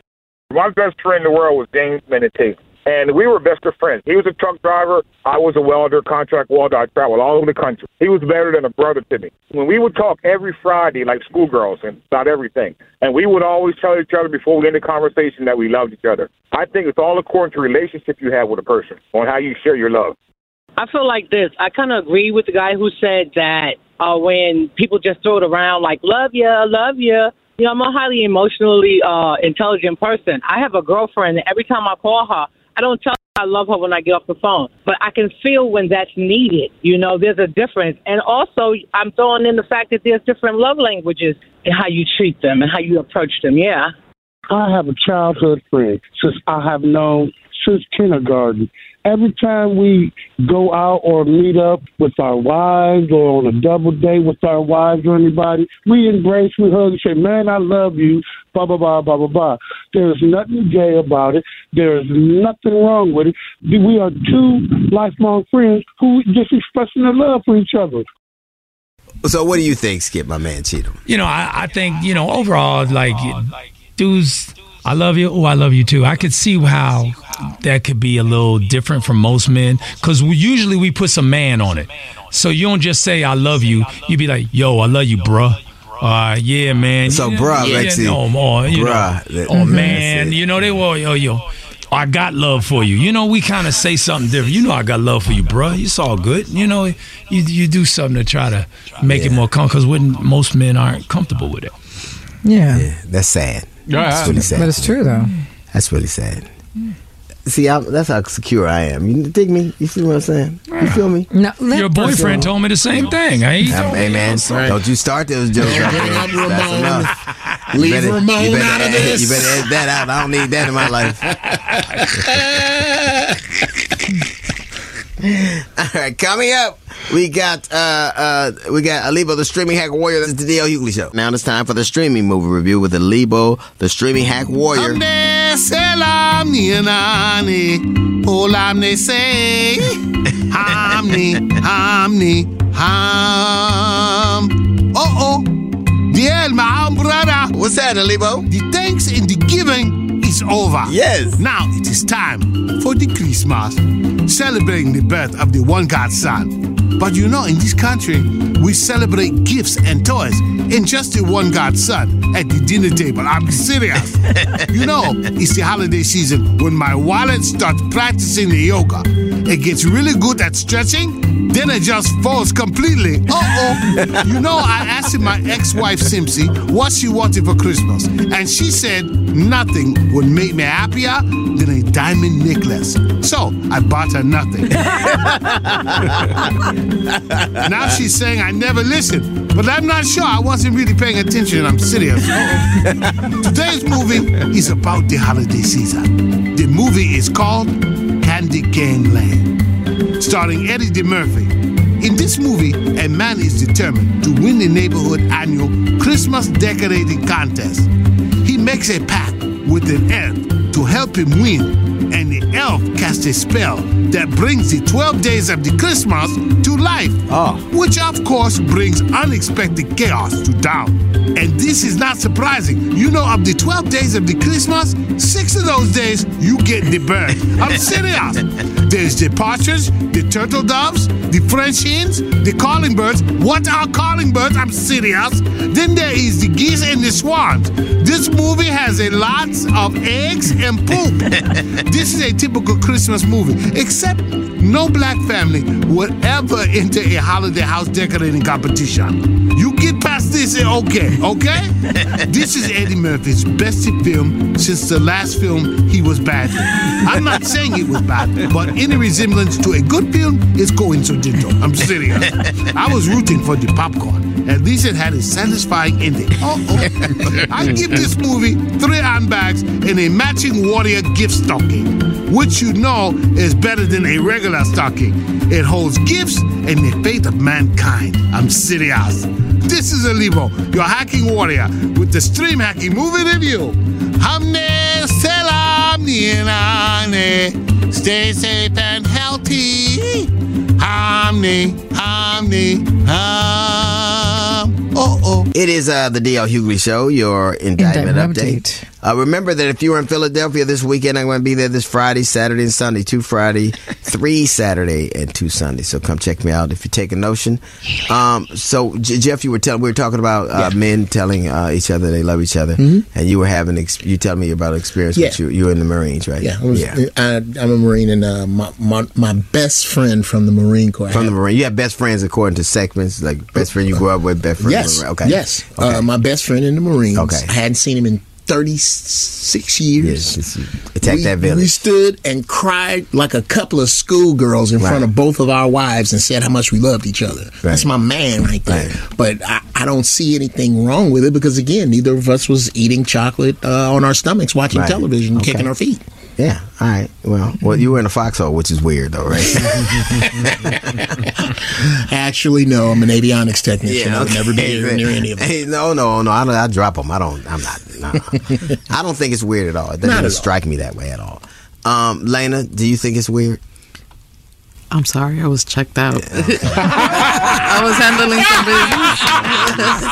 Speaker 11: My best friend in the world was James Menete. And we were best of friends. He was a truck driver. I was a welder, contract welder. I traveled all over the country. He was better than a brother to me. When we would talk every Friday, like schoolgirls, and about everything, and we would always tell each other before we end the conversation that we loved each other. I think it's all according to relationship you have with a person on how you share your love.
Speaker 12: I feel like this. I kind of agree with the guy who said that uh, when people just throw it around like "love ya, love ya," you know, I'm a highly emotionally uh, intelligent person. I have a girlfriend. And every time I call her, I don't tell her I love her when I get off the phone, but I can feel when that's needed. You know, there's a difference, and also I'm throwing in the fact that there's different love languages and how you treat them and how you approach them. Yeah.
Speaker 13: I have a childhood friend since I have known since kindergarten. Every time we go out or meet up with our wives or on a double date with our wives or anybody, we embrace, we hug, and say, "Man, I love you." Blah blah blah blah blah blah. There's nothing gay about it. There's nothing wrong with it. We are two lifelong friends who just expressing their love for each other.
Speaker 1: So, what do you think, Skip, my man Cheatham?
Speaker 2: You know, I, I think you know overall, like dudes, I love you. Oh, I love you too. I could see how that could be a little different from most men because usually we put some man on it. So you don't just say I love you. You'd be like, Yo, I love you, bruh. Uh, yeah, man.
Speaker 1: So,
Speaker 2: yeah,
Speaker 1: bruh,
Speaker 2: yeah,
Speaker 1: Lexi.
Speaker 2: no more, you
Speaker 1: Bruh.
Speaker 2: know. Oh man, you know they were, Yo, yo. I got love for you. You know, we kind of say something different. You know, I got love for you, bruh. It's all good. You know, you you do something to try to make it more comfortable because most men aren't comfortable with it.
Speaker 3: Yeah. Yeah.
Speaker 1: That's sad.
Speaker 2: Yeah.
Speaker 1: That's really sad.
Speaker 3: But it's true though.
Speaker 1: That's really sad. See, I'm, that's how secure I am. You dig me? You see what I'm saying? You feel me?
Speaker 3: No,
Speaker 2: Your boyfriend told me the same thing. I ain't
Speaker 1: Um, hey man, don't you start those jokes.
Speaker 4: Don't
Speaker 1: right
Speaker 4: bring
Speaker 1: there.
Speaker 4: up
Speaker 1: That's
Speaker 4: Ramon.
Speaker 1: enough.
Speaker 4: Leave
Speaker 1: you better,
Speaker 4: Ramon
Speaker 1: you better,
Speaker 4: out of
Speaker 1: edit-
Speaker 4: this.
Speaker 1: You better edit that out. I don't need that in my life. All right, coming up, we got uh uh we got Alibo, the streaming hack warrior. This is the DL Hughley show. Now it's time for the streaming movie review with Alibo, the streaming hack warrior.
Speaker 14: Amne selam niyanani Olamne say Hamni Hamni Ham Oh oh Diel my brother
Speaker 1: What's that Alibo?
Speaker 14: The thanks and the giving is over
Speaker 1: Yes
Speaker 14: Now it is time for the Christmas Celebrating the birth of the one God son but you know, in this country, we celebrate gifts and toys and just the one God son at the dinner table. I'm serious. you know, it's the holiday season when my wallet starts practicing the yoga. It gets really good at stretching, then it just falls completely. Uh oh. you know, I asked my ex wife, Simpsy, what she wanted for Christmas, and she said nothing would make me happier than a diamond necklace. So I bought her nothing. now she's saying I never listened, but I'm not sure. I wasn't really paying attention. I'm serious. Today's movie is about the holiday season. The movie is called Candy Cane Lane, starring Eddie DeMurphy. In this movie, a man is determined to win the neighborhood annual Christmas decorating contest. He makes a pact with an elf to help him win, and the elf casts a spell that brings the 12 days of the Christmas to life. Ah. Which, of course, brings unexpected chaos to town. And this is not surprising. You know, of the 12 days of the Christmas, six of those days you get the bird. I'm serious. There's the partridge, the turtle doves, the French hens, the calling birds. What are calling birds? I'm serious. Then there is the geese and the swans. This movie has a lot of eggs and poop. this is a typical Christmas movie, except no black family would ever enter a holiday house decorating competition. You this, and okay, okay? this is Eddie Murphy's best film since the last film he was bad in. I'm not saying it was bad, but any resemblance to a good film is coincidental. I'm serious. I was rooting for the popcorn. At least it had a satisfying ending. Uh-oh. I give this movie three handbags and a matching warrior gift stocking, which you know is better than a regular stocking. It holds gifts and the fate of mankind. I'm serious. This is Olivo, your hacking warrior, with the stream hacking movie review. Hamne selam. Stay safe and healthy. Hamne, hamne, ham. Oh, oh.
Speaker 1: It is uh, the DL Hughley Show, your indictment,
Speaker 3: Indictment
Speaker 1: update. Uh, remember that if you were in Philadelphia this weekend, I'm going to be there this Friday, Saturday, and Sunday. Two Friday, three Saturday, and two Sunday. So come check me out if you take a notion. Um, so J- Jeff, you were telling we were talking about uh, men telling uh, each other they love each other, and you were having ex- you telling me about an experience with
Speaker 4: Yeah.
Speaker 1: you. You were in the Marines, right?
Speaker 4: Yeah, I was, I, I'm a Marine, and uh, my, my my best friend from the Marine Corps.
Speaker 1: From the Marine, you have best friends according to segments, like best friend you grew up with, best friend.
Speaker 4: Yes.
Speaker 1: Okay.
Speaker 4: Yes. Uh, my best friend in the Marines.
Speaker 1: Okay.
Speaker 4: I hadn't seen him in 36 years.
Speaker 1: attack that village.
Speaker 4: We stood and cried like a couple of schoolgirls in front of both of our wives and said how much we loved each other. That's my man right there. But I, I don't see anything wrong with it because, again, neither of us was eating chocolate uh, on our stomachs watching
Speaker 1: Right.
Speaker 4: television
Speaker 1: Okay.
Speaker 4: kicking our feet.
Speaker 1: Yeah. All right. Well, well, you were in a foxhole, which is weird, though, right?
Speaker 4: Actually, no. I'm an avionics technician. I would never be near, near any of them.
Speaker 1: Hey, no, no, no. I, don't, I drop them. I don't. I'm not. No, I don't think it's weird at all. It doesn't
Speaker 4: at all.
Speaker 1: strike me that way at all. Um, Lena, do you think it's weird?
Speaker 15: I'm sorry, I was checked out. I was handling some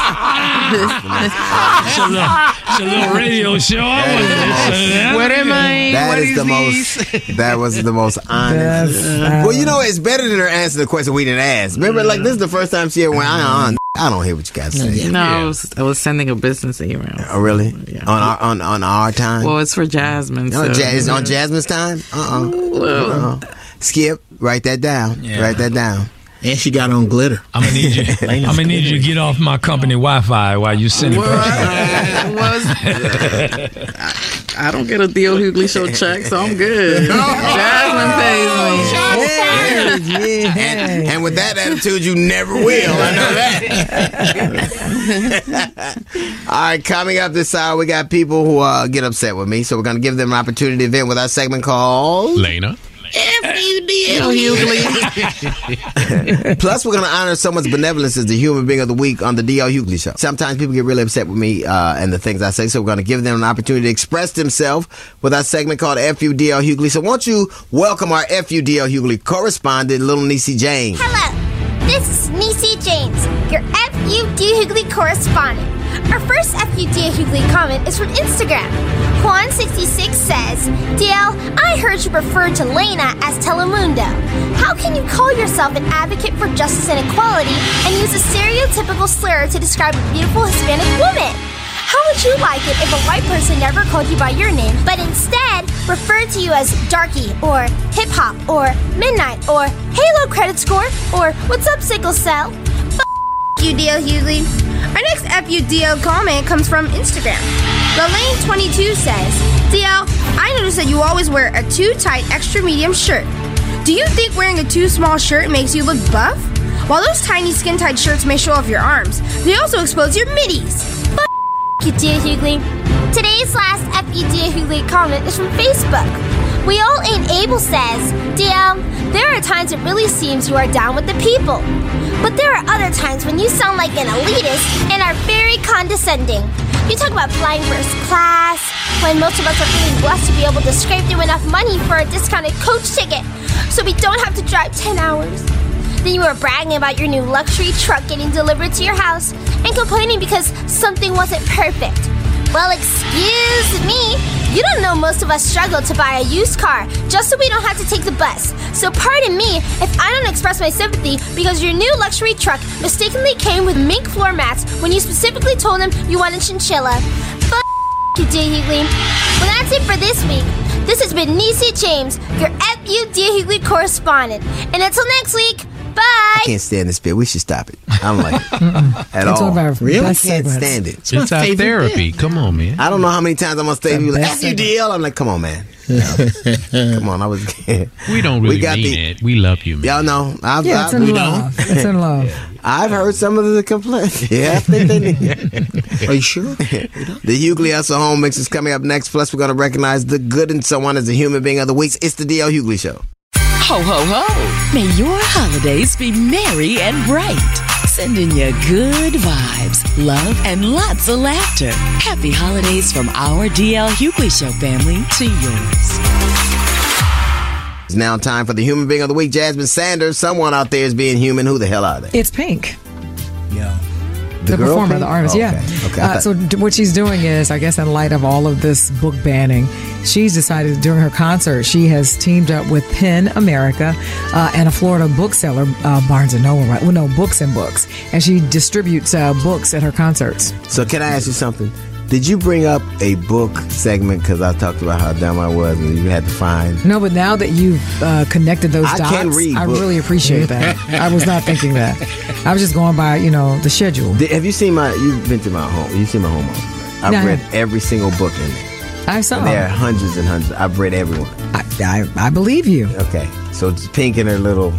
Speaker 2: It's a little, it's a little radio show. I wasn't listening.
Speaker 15: What am I?
Speaker 1: That
Speaker 15: What
Speaker 1: is
Speaker 15: is
Speaker 1: the
Speaker 15: these?
Speaker 1: most. That was the most honest.
Speaker 3: That's-
Speaker 1: well, you know, it's better than her answering the question we didn't ask. Remember, like this is the first time she ever went. on. I don't hear what you guys say.
Speaker 15: No, I was I was sending a business email.
Speaker 1: Oh, really? On our on, on our time.
Speaker 15: Well, it's for Jasmine.
Speaker 1: No,
Speaker 15: so-
Speaker 1: Ja- it's on Jasmine's time. Uh uh
Speaker 15: Well.
Speaker 1: Skip, write that down. Write that down.
Speaker 4: And she got on glitter.
Speaker 2: I'm gonna need you. I'm gonna need you to get off my company Wi-Fi while you send it.
Speaker 15: was I don't get a DL Hughley show check, so I'm good. Jasmine pays me.
Speaker 1: And, and with that attitude, you never will. I know that. All right, coming up this hour, we got people who uh, get upset with me, so we're going to give them an opportunity to vent with our segment called
Speaker 7: Lena.
Speaker 15: Deal Hughley.
Speaker 1: Plus, we're going to honor someone's benevolence as the human being of the week on the DL Hughley Show. Sometimes people get really upset with me uh, and the things I say, so we're going to give them an opportunity to express themselves with our segment called FUDL Hughley. So, won't you welcome our FUDL Hughley correspondent, Little Niecy Jane?
Speaker 16: Hello, this is Niecy James, your FUD Hughley correspondent. Our first FUD Hughley comment is from Instagram. Juan66 says, DL, I heard you referred to Lena as Telemundo. How can you call yourself an advocate for justice and equality and use a stereotypical slur to describe a beautiful Hispanic woman? How would you like it if a white person never called you by your name, but instead referred to you as Darky, or Hip Hop, or Midnight, or Halo Credit Score, or What's Up Sickle Cell? F you, DL Hughley. Our next FUDL comment comes from Instagram. Lane22 says, DL, I noticed that you always wear a too tight extra medium shirt. Do you think wearing a too small shirt makes you look buff? While those tiny skin tight shirts may show off your arms, they also expose your middies. F you, DL Hughley. Today's last DL Hughley comment is from Facebook. We All Ain't Able says, DL, there are times it really seems you are down with the people. But there are other times when you sound like an elitist and are very condescending. You talk about flying first class, when most of us are feeling blessed to be able to scrape through enough money for a discounted coach ticket so we don't have to drive 10 hours. Then you were bragging about your new luxury truck getting delivered to your house and complaining because something wasn't perfect. Well, excuse me. You don't know most of us struggle to buy a used car just so we don't have to take the bus. So pardon me if I don't express my sympathy because your new luxury truck mistakenly came with mink floor mats when you specifically told him you wanted chinchilla. F you, DL Hughley. Well, that's it for this week. This has been Niecy James, your FU DL Hughley correspondent. And until next week, bye.
Speaker 1: I can't stand this bit. We should stop it. I don't like it at
Speaker 3: That's
Speaker 1: all.
Speaker 3: one our
Speaker 1: really? I can't
Speaker 3: segments.
Speaker 1: stand it.
Speaker 7: It's our therapy. Come on, man.
Speaker 1: I don't know how many times I'm gonna stay. People like,
Speaker 3: best
Speaker 1: FUDL. I'm like, come on, man. come on, I was.
Speaker 7: We don't really
Speaker 1: We got
Speaker 7: mean
Speaker 1: the-
Speaker 7: it. We love you, man.
Speaker 1: Y'all know. I've,
Speaker 3: Yeah, it's
Speaker 1: I've,
Speaker 3: in love. It's in love.
Speaker 1: I've heard some of the complaints. Yeah, I think they need.
Speaker 4: Are you sure?
Speaker 1: the Hughley Hustle Home Mix is coming up next. Plus, we're gonna recognize the good in someone as a human being of the week. It's the DL Hughley Show.
Speaker 5: Ho, ho, ho. May your holidays be merry and bright. Sending you good vibes, love, and lots of laughter. Happy holidays from our DL Hughley Show family to yours.
Speaker 1: It's now time for the human being of the week. Jasmine Sanders. Someone out there is being human. Who the hell are they?
Speaker 3: It's Pink.
Speaker 4: Yeah.
Speaker 3: The,
Speaker 1: girl
Speaker 3: performer,
Speaker 1: Pink?
Speaker 3: the artist,
Speaker 1: Oh,
Speaker 3: yeah.
Speaker 1: Okay. okay.
Speaker 3: Uh, so d- what she's doing is, I guess, in light of all of this book banning, she's decided during her concert she has teamed up with PEN America uh, and a Florida bookseller, uh, Barnes and Noble. Right? Well, no, Books and Books, and she distributes uh, books at her concerts.
Speaker 1: So can I ask you something? Did you bring up a book segment because I talked about how dumb I was and you had to find?
Speaker 3: No, but now that you've uh, connected those
Speaker 1: I
Speaker 3: dots,
Speaker 1: can read
Speaker 3: I
Speaker 1: books.
Speaker 3: really appreciate that. I was not thinking that. I was just going by, you know, the schedule.
Speaker 1: Did, have you seen my? You've been to my home. You've seen my home office. I've
Speaker 3: No,
Speaker 1: read every single book in there.
Speaker 3: I saw.
Speaker 1: And there are hundreds and hundreds. I've read everyone.
Speaker 3: I, I, I believe you.
Speaker 1: Okay, so it's Pink and her little.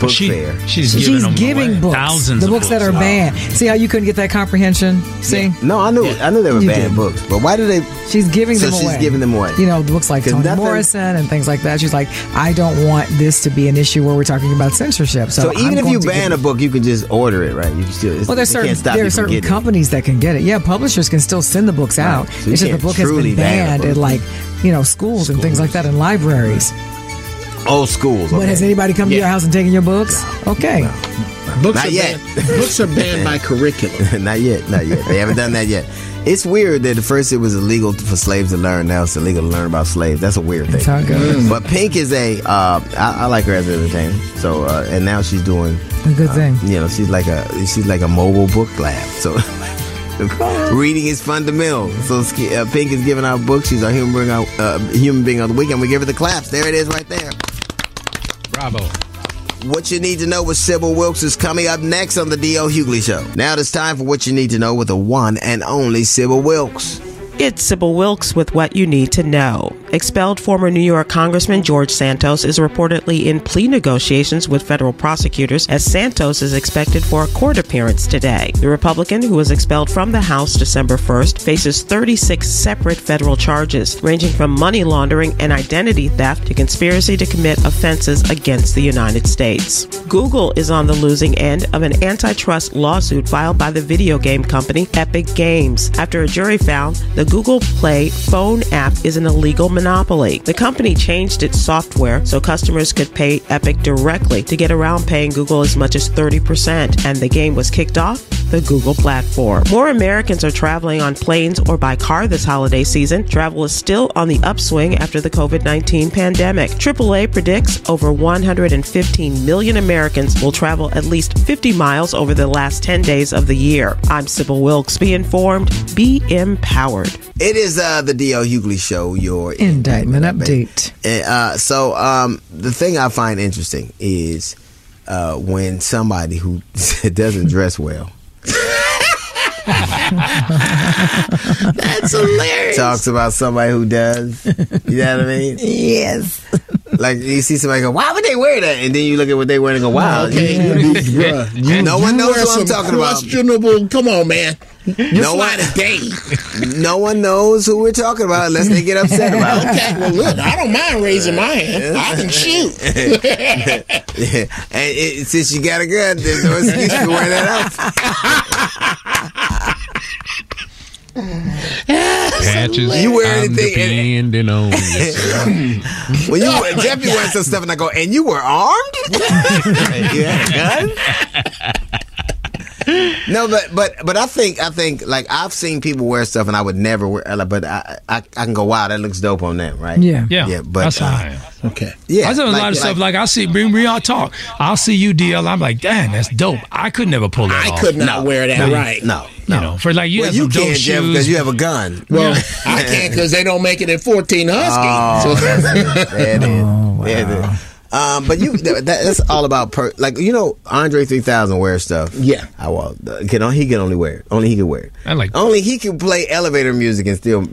Speaker 1: Book
Speaker 2: She-
Speaker 1: fair.
Speaker 2: she's
Speaker 3: She's
Speaker 2: giving them
Speaker 3: giving
Speaker 2: away.
Speaker 3: books,
Speaker 2: Thousands
Speaker 3: the
Speaker 2: of
Speaker 3: books, that
Speaker 2: books.
Speaker 3: are banned. See how you couldn't get that comprehension? See,
Speaker 1: No, I knew I knew they were
Speaker 3: You
Speaker 1: banned
Speaker 3: did.
Speaker 1: books, but why do they?
Speaker 3: she's giving
Speaker 1: So
Speaker 3: them
Speaker 1: she's
Speaker 3: away.
Speaker 1: giving them away.
Speaker 3: You know, books like
Speaker 1: 'Cause
Speaker 3: Toni
Speaker 1: nothing-
Speaker 3: Morrison and things like that. She's like, I don't want this to be an issue where we're talking about censorship. So,
Speaker 1: So,
Speaker 3: I'm
Speaker 1: even if you ban a book, you can just order it, right? You can still.
Speaker 3: well, there's certain
Speaker 1: can't stop
Speaker 3: there are certain
Speaker 1: getting it.
Speaker 3: companies that can get it. Yeah, publishers can still send the books out.
Speaker 1: So
Speaker 3: it's just the book has been banned
Speaker 1: book.
Speaker 3: at like you know schools, and things like that in libraries.
Speaker 1: Old schools.
Speaker 3: But has anybody come to your house and taken your books? Okay.
Speaker 4: Books
Speaker 1: Not
Speaker 4: are
Speaker 1: yet.
Speaker 4: Banned, books are banned by curriculum.
Speaker 1: not yet, not yet. They haven't done that yet. It's weird that at first it was illegal for slaves to learn. Now it's illegal to learn about slaves. That's a weird thing.
Speaker 3: That's how it goes.
Speaker 1: But Pink is a. Uh, I, I like her as an entertainer. So uh, and now she's doing.
Speaker 3: A good thing.
Speaker 1: You know, she's like a she's like a mobile book lab. So. Reading is fundamental. So uh, Pink is giving out books. She's our human being, uh, human being of the week, and we give her the claps. There it is, right there.
Speaker 7: Bravo.
Speaker 1: What you need to know with Sybil Wilkes is coming up next on the D.L. Hughley Show. Now it's time for what you need to know with the one and only Sybil Wilkes.
Speaker 17: It's Sybil Wilkes with what you need to know. Expelled former New York Congressman George Santos is reportedly in plea negotiations with federal prosecutors as Santos is expected for a court appearance today. The Republican, who was expelled from the House December 1st, faces 36 separate federal charges, ranging from money laundering and identity theft to conspiracy to commit offenses against the United States. Google is on the losing end of an antitrust lawsuit filed by the video game company Epic Games after a jury found the Google Play phone app is an illegal monopoly. The company changed its software so customers could pay Epic directly to get around paying Google as much as 30%, and the game was kicked off the Google platform. More Americans are traveling on planes or by car this holiday season. Travel is still on the upswing after the COVID 19 pandemic. AAA predicts over 115 million Americans will travel at least 50 miles over the last 10 days of the year. I'm Sybil Wilkes. Be informed, be empowered.
Speaker 1: It is uh, the D.L. Hughley Show, your
Speaker 3: Indictment update.
Speaker 1: Uh, so um, the thing I find interesting is uh, when somebody who doesn't dress well
Speaker 4: That's hilarious.
Speaker 1: talks about somebody who does. You know what I mean?
Speaker 3: Yes.
Speaker 1: Like you see somebody go, "Why would they wear that?" And then you look at what they wear and go, "Wow."
Speaker 4: Okay, bruh. You,
Speaker 1: no one knows what I'm talking about.
Speaker 4: Come on, man. You're
Speaker 1: No one-
Speaker 4: date.
Speaker 1: No one knows who we're talking about unless they get upset about it.
Speaker 4: okay, well, look, I don't mind raising my hand. I can shoot.
Speaker 1: Yeah. And it, since you got a gun, there's no excuse for wearing that outfit.
Speaker 7: Patches.
Speaker 1: You wear
Speaker 7: I'm
Speaker 1: anything-
Speaker 7: Depending on you.
Speaker 1: When you wear, Jeffy wears some stuff, and I go, and you were armed? you had a gun? no, but but but I think I think like I've seen people wear stuff, and I would never wear. like, But I I, I can go, wow, that looks dope on them, right?
Speaker 3: Yeah.
Speaker 2: Yeah,
Speaker 1: yeah. But
Speaker 2: that's how
Speaker 1: uh,
Speaker 2: I am.
Speaker 4: Okay.
Speaker 1: yeah,
Speaker 2: I do a
Speaker 1: like-
Speaker 2: lot of stuff.
Speaker 1: like-
Speaker 2: Like I see, bring me all talk. I'll see you, DL. I'm like, damn, that's dope. I could never pull that
Speaker 4: I
Speaker 2: off.
Speaker 4: could not wear that
Speaker 2: No.
Speaker 4: right.
Speaker 1: no,
Speaker 2: You know, for like you
Speaker 1: well,
Speaker 2: have
Speaker 1: you can't, Jeff, because you have a gun.
Speaker 4: Well, I can't because they don't make it at 14 Husky.
Speaker 1: Oh,
Speaker 4: So-
Speaker 1: that's it. There it is. There it is. Um, but you, that, that's all about per, like you know, Andre three thousand wear stuff.
Speaker 4: Yeah.
Speaker 1: I well, can he can only wear it. Only he can wear it.
Speaker 2: I like
Speaker 1: Only he can play elevator music and still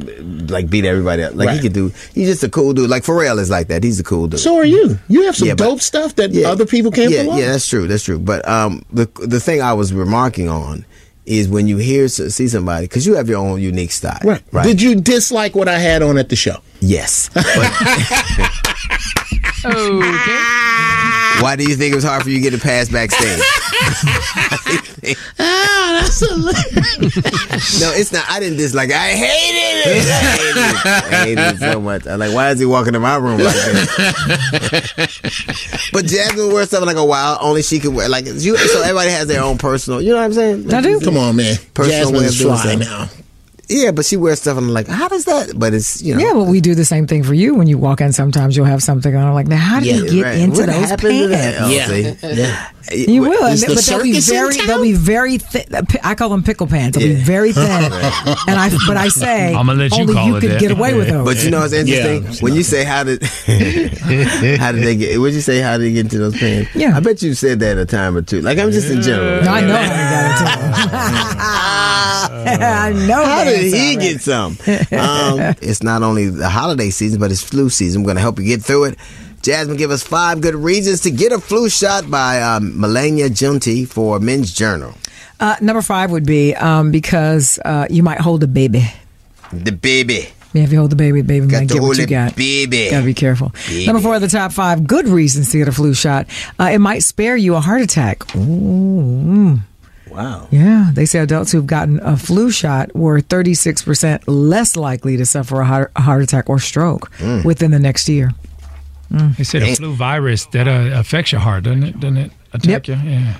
Speaker 1: like beat everybody up. Like he
Speaker 4: Right.
Speaker 1: can do. He's just a cool dude. Like Pharrell is like that. He's a cool dude.
Speaker 4: so are you. You have some
Speaker 1: Yeah, but-
Speaker 4: dope stuff that other people can't
Speaker 1: yeah,
Speaker 4: pull
Speaker 1: yeah, that's true. That's true. But um, the the thing I was remarking on is when you hear see somebody because you have your own unique style.
Speaker 4: Right.
Speaker 1: Right.
Speaker 4: Did you dislike what I had on at the show?
Speaker 1: yes.
Speaker 15: Okay.
Speaker 1: Why do you think it was hard for you to get a pass backstage?
Speaker 4: Ah, that's hilarious.
Speaker 1: No, it's not. I didn't dislike it. I hated it. I hated it. I hated it so much. I'm like, why is he walking in my room like this? but Jasmine wears stuff like a wild. only she can wear. Like you, so everybody has their own personal. You know what I'm saying?
Speaker 3: I do.
Speaker 4: Come on, man.
Speaker 1: Personal way
Speaker 4: Jasmine's
Speaker 1: of doing
Speaker 4: fly now.
Speaker 1: Yeah, but she wears stuff, and I'm like, how does that? But it's you know.
Speaker 3: Yeah, but we do the same thing for you when you walk in. Sometimes you'll have something on. I'm like, now how do
Speaker 1: Yeah,
Speaker 3: you get
Speaker 1: right.
Speaker 3: into
Speaker 1: What
Speaker 3: those
Speaker 1: happened to
Speaker 3: pants?
Speaker 1: that? Oh,
Speaker 4: Yeah.
Speaker 1: see?
Speaker 4: Yeah.
Speaker 3: You will, and
Speaker 4: Is
Speaker 3: they-
Speaker 4: the
Speaker 3: but they'll be very,
Speaker 4: town?
Speaker 3: they'll be very thick. Uh, I call them pickle pants. They'll be very thin, and I, but I say,
Speaker 2: I'ma let you
Speaker 3: only
Speaker 2: call
Speaker 3: you could
Speaker 2: that.
Speaker 3: get away with those.
Speaker 1: But you know what's interesting?
Speaker 4: Yeah.
Speaker 1: when you say how did how did they get? Would you say how did they get into those pants?
Speaker 3: Yeah.
Speaker 1: I bet you said that a time or two. Like I'm just in general.
Speaker 3: No, I know how I got into them. I know.
Speaker 1: He get some? Um, it's not only the holiday season, but it's flu season. I'm going to help you get through it. Jasmine, give us five good reasons to get a flu shot by um, Melania Junti for Men's Journal.
Speaker 3: Uh, number five would be um, because uh, you might hold a baby.
Speaker 1: The baby.
Speaker 3: Yeah, if you hold the baby, the baby
Speaker 1: Got
Speaker 3: might get what you got.
Speaker 1: baby.
Speaker 3: Gotta be careful.
Speaker 1: Baby.
Speaker 3: Number four of the top five good reasons to get a flu shot. Uh, it might spare you a heart attack. Ooh.
Speaker 1: Wow.
Speaker 3: Yeah, they say adults who've gotten a flu shot were 36% less likely to suffer a heart, a heart attack or stroke
Speaker 2: Mm.
Speaker 3: within the next year.
Speaker 2: They said a flu virus that uh, affects your heart, doesn't it? Doesn't it attack you? Yeah.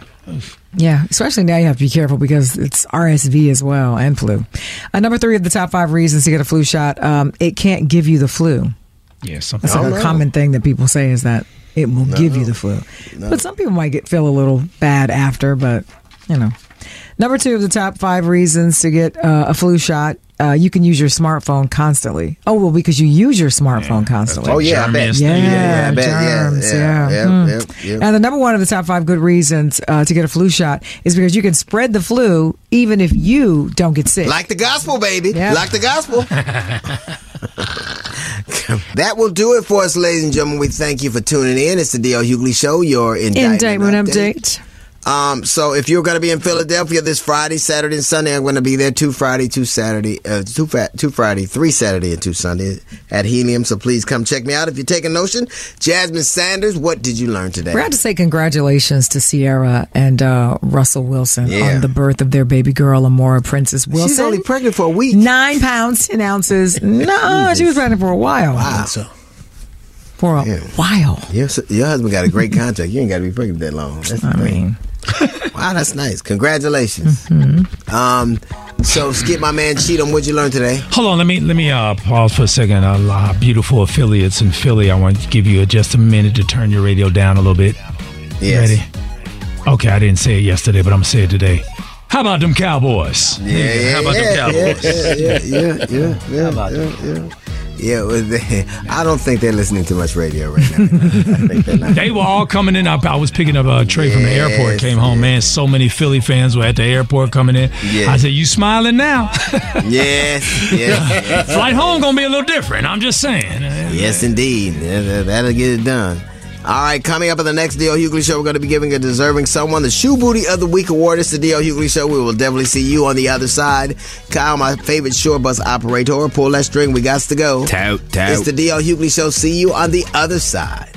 Speaker 3: Yeah, especially now you have to be careful because it's RSV as well and flu. Uh, number three of the top five reasons to get a flu shot, um, it can't give you the flu.
Speaker 2: Yeah, something.
Speaker 3: That's like a common thing that people say is that it will give you the flu. But some people might get feel a little bad after, but you know. Number two of the top five reasons to get uh, a flu shot, uh, you can use your smartphone constantly. Oh, well, because you use your smartphone constantly.
Speaker 1: Oh, yeah, I bet.
Speaker 3: Yeah,
Speaker 1: Yeah, I bet. Yeah,
Speaker 3: germs,
Speaker 1: yeah,
Speaker 3: yeah.
Speaker 1: yeah,
Speaker 3: Hmm.
Speaker 1: yeah, yeah.
Speaker 3: And the number one of the top five good reasons uh, to get a flu shot is because you can spread the flu even if you don't get sick.
Speaker 1: Like the gospel, baby.
Speaker 3: Yeah.
Speaker 1: Like the gospel. that will do it for us, ladies and gentlemen. We thank you for tuning in. It's the D.L. Hughley Show, your indictment,
Speaker 3: Indictment
Speaker 1: update.
Speaker 3: update.
Speaker 1: Um, so if you're going to be in Philadelphia this Friday, Saturday, and Sunday, I'm going to be there two Friday, two Saturday, uh, two, fa- two Friday, three Saturday, and two Sunday at Helium. So please come check me out if you're taking notion. Jasmine Sanders, what did you learn today?
Speaker 3: We're out to say congratulations to Ciara and uh, Russell Wilson
Speaker 1: Yeah.
Speaker 3: on the birth of their baby girl, Amora Princess Wilson.
Speaker 1: She's only pregnant for a week.
Speaker 3: Nine pounds, 10 ounces. No, she was pregnant for a while.
Speaker 1: Wow.
Speaker 3: For a while.
Speaker 1: Your, your husband got a great contract. You ain't got to be pregnant that long. That's
Speaker 3: I
Speaker 1: thing.
Speaker 3: mean,
Speaker 1: wow, that's nice. Congratulations.
Speaker 3: Mm-hmm.
Speaker 1: Um, so skip my man Cheatham. What'd you learn today?
Speaker 2: Hold on, let me let me uh, pause for a second. Uh, beautiful affiliates in Philly. I want to give you just a minute to turn your radio down a little bit.
Speaker 1: Yes.
Speaker 2: Ready? Okay, I didn't say it yesterday, but I'm gonna say it today. How about them Cowboys?
Speaker 1: Yeah, yeah,
Speaker 2: How about
Speaker 1: yeah,
Speaker 2: them Cowboys?
Speaker 1: Yeah, yeah, yeah, yeah, yeah, yeah, yeah, yeah. Well, they, I don't think they're listening to much radio right now. I think they're not.
Speaker 2: They were all coming in. I, I was picking up a tray from the airport. Came home, man. So many Philly fans were at the airport coming in.
Speaker 1: Yeah.
Speaker 2: I said, "You smiling now?
Speaker 1: Yes, yes,
Speaker 2: Flight home gonna be a little different. I'm just saying."
Speaker 1: yes, indeed. That'll get it done. All right, coming up on the next D.L. Hughley Show, we're going to be giving a deserving someone the Shoe Booty of the Week award. It's the D.L. Hughley Show. We will definitely see you on the other side. Kyle, my favorite short bus operator, pull that string. We got to go.
Speaker 18: Tout, tout.
Speaker 1: It's the D.L. Hughley Show. See you on the other side.